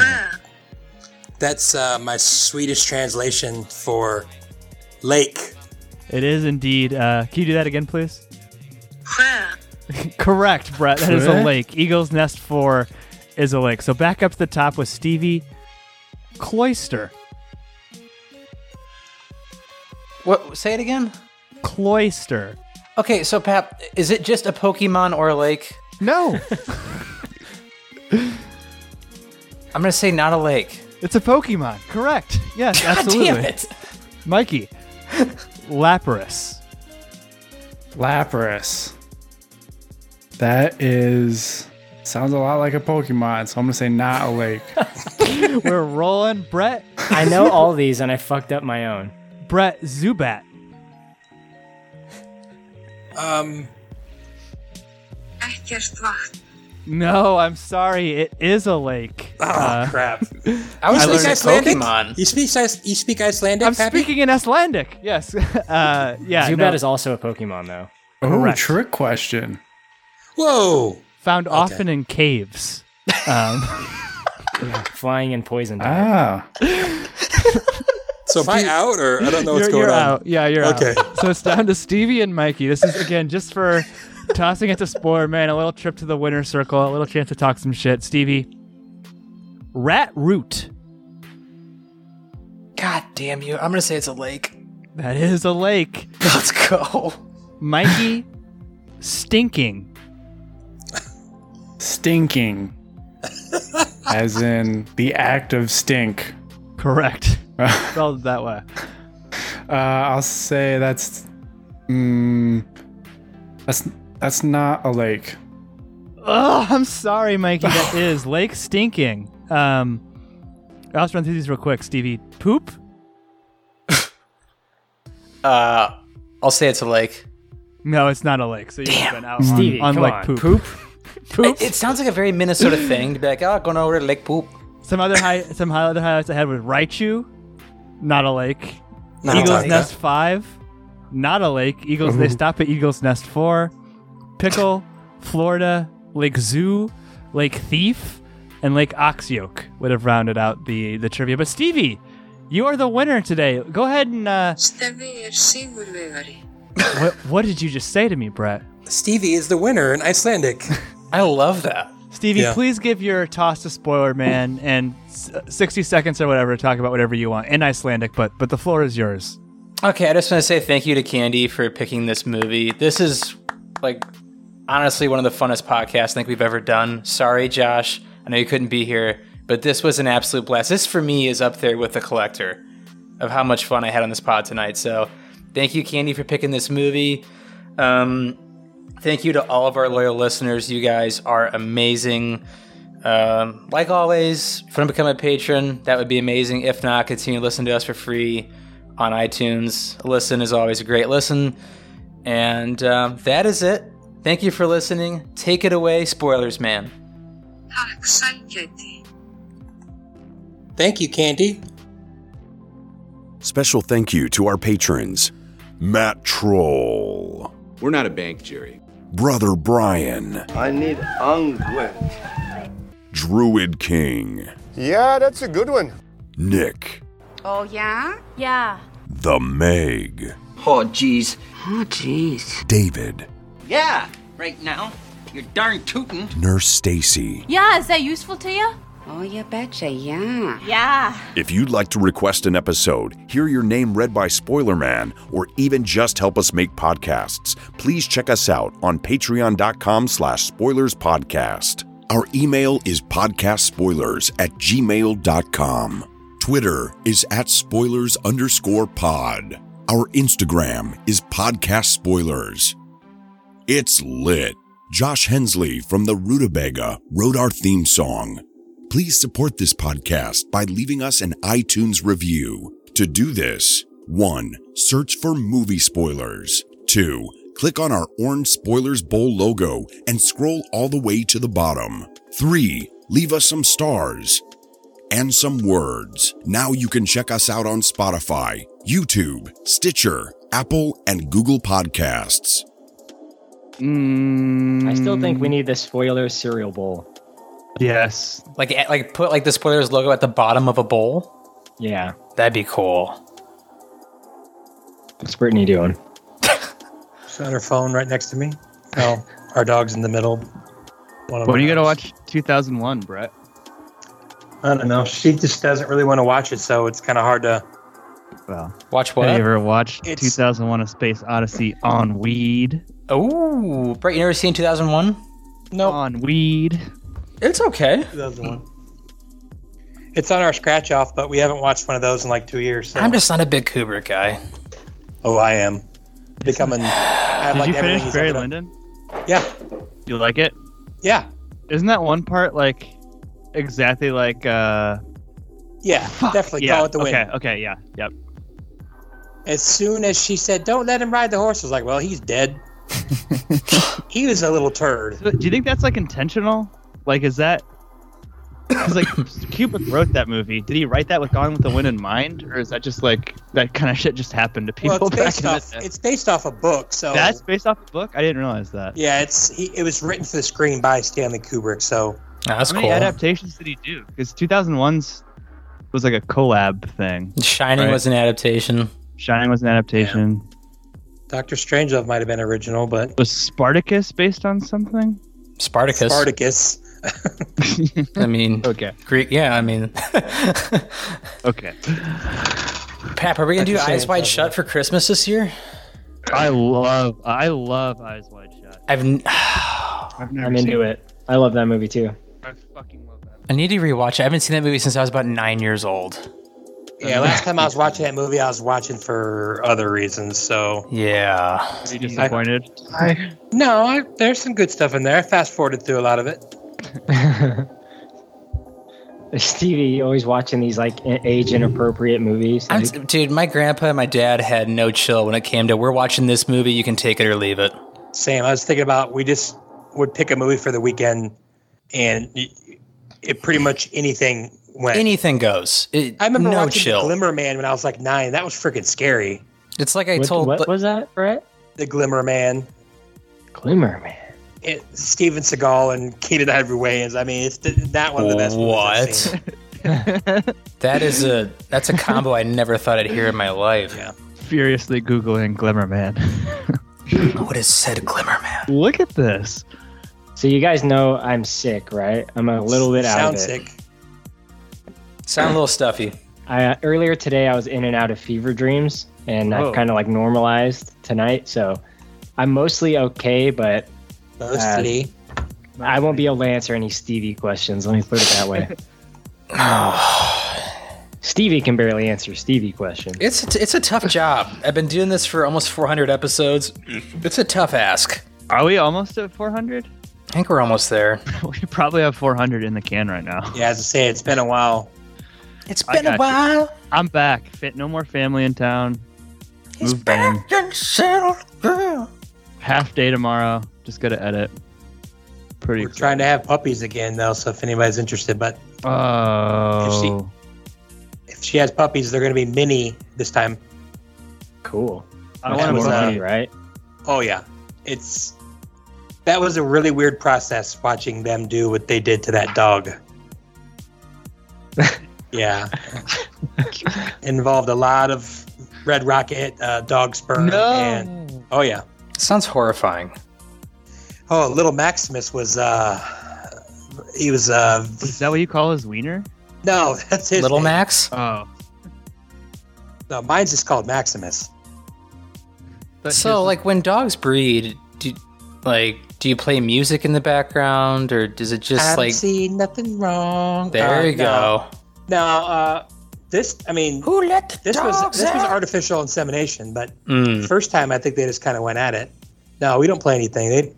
That's uh, my Swedish translation for lake. It is indeed. Uh, can you do that again, please? *laughs* Correct, Brett. That is a lake. Eagles Nest 4 is a lake. So back up to the top with Stevie Cloyster. What? Say it again. Cloyster. Okay, so Pap, is it just a Pokemon or a lake? No. *laughs* I'm gonna say not a lake. It's a Pokemon. Correct. Yes, *laughs* God absolutely. damn it. Mikey. Lapras. Lapras. That is sounds a lot like a Pokemon, so I'm gonna say not a lake. *laughs* We're rolling. Brett. I know all these, and I fucked up my own. Brett Zubat. Um, No, I'm sorry. It is a lake. oh crap! I was you thinking speak Icelandic? Pokemon. You speak you speak Icelandic? I'm Pappy? speaking in Icelandic. Yes. *laughs* Uh, yeah. Zubat no. is also a Pokemon, though. Oh, Correct. trick question. Whoa! Found often in caves. Um, *laughs* *laughs* Flying in poison. type. Ah. So am I out, or I don't know what's you're, going you're on? out. Yeah, you're Okay. out. So it's down to Stevie and Mikey. This is again just for tossing it to spoiler man. A little trip to the winner's circle. A little chance to talk some shit. Stevie. Rat root. God damn you! I'm gonna say it's a lake. That is a lake. *laughs* Let's go. Mikey. Stinking. Stinking. *laughs* As in the act of stink. Correct. *laughs* Spelled that way. Uh, I'll say that's. Mm, that's that's not a lake. Oh, I'm sorry, Mikey. That *laughs* is lake stinking. Um, I'll just run through these real quick. Stevie, poop. Uh, I'll say it's a lake. No, it's not a lake. So you've been out on, Stevie, on come like on. poop. Poop? *laughs* Poop. It, it sounds like a very Minnesota thing to be like, oh, going over to Lake Poop. Some other high, some high other highlights I had was Raichu, not a lake. Not a Eagles lake. Nest five, not a lake. Eagles they stop at Eagles Nest four. Pickle, Florida, Lake Zoo, Lake Thief, and Lake Oxyoke would have rounded out the the trivia. But Stevie, you are the winner today. Go ahead and uh, *laughs* what, what did you just say to me, Brett? Stevie is the winner in Icelandic. *laughs* I love that. Stevie, Yeah. please give your toss to Spoiler Man and 60 seconds or whatever to talk about whatever you want in Icelandic, but but the floor is yours. Okay, I just want to say thank you to Candy for picking this movie. This is like honestly one of the funnest podcasts I think we've ever done. Sorry, Josh. I know you couldn't be here, but this was an absolute blast. This for me is up there with the collector of how much fun I had on this pod tonight. So thank you, Candy, for picking this movie. Um, thank you to all of our loyal listeners. You guys are amazing. Um, like always, if you want to become a patron, that would be amazing. If not, continue to listen to us for free on iTunes. A listen is always a great listen. And um, that is it. Thank you for listening. Take it away, spoilers, man. Thank you, Candy. Special thank you to our patrons Matt Troll, We're not a bank, Jerry. Brother Brian, I need unguent. Druid King, Yeah, that's a good one. Nick, Oh, yeah? Yeah. The Meg, Oh, jeez. Oh, jeez. David, Yeah, right now. You're darn tootin'. Nurse Stacy, Yeah, is that useful to you? Oh, you betcha, yeah. Yeah. If you'd like to request an episode, hear your name read by Spoiler Man, or even just help us make podcasts, please check us out on patreon.com slash spoilers podcast. Our email is podcastspoilers at gmail.com. Twitter is at spoilers underscore pod. Our Instagram is podcast spoilers. It's lit. Josh Hensley from the Rutabaga wrote our theme song. Please support this podcast by leaving us an iTunes review. To do this, 1. Search for movie spoilers. 2. Click on our orange Spoilers Bowl logo and scroll all the way to the bottom. 3. Leave us some stars and some words. Now you can check us out on Spotify, YouTube, Stitcher, Apple, and Google Podcasts. Mm. I still think we need the spoiler cereal bowl. Yes. Like like put like the spoilers logo at the bottom of a bowl. Yeah. That'd be cool. What's Brittany doing? *laughs* She's on her phone right next to me. Oh, our dog's in the middle. what are you my gonna watch 2001, Brett? I don't know. She just doesn't really want to watch it, so it's kind of hard to. Well, watch what? Have you ever watched 2001: A Space Odyssey on weed? Oh, Brett, you never seen 2001? No. On weed. It's okay. 2001. It's on our scratch off, but we haven't watched one of those in like two years. So. I'm just not a big Kubrick guy. Oh, I am. Becoming. *sighs* I have Did like you everything finish he's Barry. Lyndon? Yeah. You like it? Yeah. Isn't that one part like exactly like uh Yeah, definitely yeah, call it the win. Okay, okay, yeah, yep. As soon as she said, "Don't let him ride the horse," I was like, "Well, he's dead." *laughs* he was a little turd. So, do you think that's like intentional? Like, is that? Because like *coughs* Kubrick wrote that movie. Did he write that with Gone with the Wind in mind, or is that just like that kind of shit just happened to people well, it's *laughs* back based in the off. day? It's based off a book, so That's based off a book. I didn't realize that. yeah, it's he, it was written for the screen by Stanley Kubrick. So that's How many adaptations did he do? Because 2001's was like a collab thing. Shining right? was an adaptation. Shining was an adaptation. Doctor Strangelove might have been original, but Was Spartacus based on something? Spartacus. Spartacus. *laughs* I mean, okay. Greek. Yeah, I mean, *laughs* Okay. Pap, are we gonna do Eyes Wide. Shut for Christmas this year? I love I love Eyes Wide Shut. I've n- *sighs* I've never I'm into seen it. I love that movie too. I fucking love that. I need to rewatch it. I haven't seen that movie since I was about nine years old. yeah, last time I was watching that movie, I was watching for other reasons. So Yeah. Are you disappointed? no, I, there's some good stuff in there. I fast forwarded through a lot of it. *laughs* Stevie you always watching these like age inappropriate movies. I'm, Like, dude, my grandpa and my dad had no chill when it came to we're watching this movie. You can take it or leave it. Same. I was thinking about we just would pick a movie for the weekend, and it, it pretty much anything went. Anything goes. It, I remember no watching chill. Glimmer Man when I was like nine. That was freaking scary. It's like I what, told. what was that, Brett? The Glimmer Man. Glimmer Man. It, Steven Seagal and Keenen Ivory Wayans. I mean, it's th- that one of the best. movies I've What? seen. *laughs* that is a that's a combo I never thought I'd hear in my life. Yeah. Furiously googling Glimmer Man. *laughs* What is said Glimmer Man? Look at this. So you guys know I'm sick, right? I'm a little bit out Sound of it. sick. Sound a little stuffy. I, uh, earlier today, I was in and out of fever dreams, and Oh. I've kind of like normalized tonight. So I'm mostly okay, but Mostly. I won't be able to answer any Stevie questions. Let me put it that way. *laughs* *sighs* Stevie can barely answer Stevie questions. It's a, it's a tough job. I've been doing this for almost 400 episodes. It's a tough ask. Are we almost at 400? I think we're almost there. *laughs* we probably have 400 in the can right now. Yeah, as I say, it's been a while. It's been a got you. while. I'm back. Fit no more family in town. Moved in. Half day tomorrow. Just gotta edit. Pretty. We're trying to have puppies again, though. So if anybody's interested, but Oh. if she has puppies, they're going to be mini this time. Cool. I That want to was, move on. right? Oh yeah, it's that was a really weird process watching them do what they did to that dog. *laughs* yeah, involved a lot of red rocket uh, dog sperm. And, oh yeah. Sounds horrifying. Oh, little Maximus was uh, he was. Uh, Is that what you call his wiener? no, *laughs* that's his Little name. Max. Oh, No, mine's just called Maximus. So, like, when dogs breed, do like do you play music in the background, or does it just I like? see nothing wrong. There Uh, you no. go. Now uh, this. I mean, Who let the this was dogs this was artificial insemination, but Mm. first time I think they just kind of went at it. No, we don't play anything. They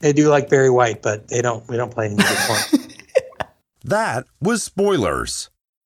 they do like Barry White, but they don't. We don't play any for 'em. *laughs* That was spoilers.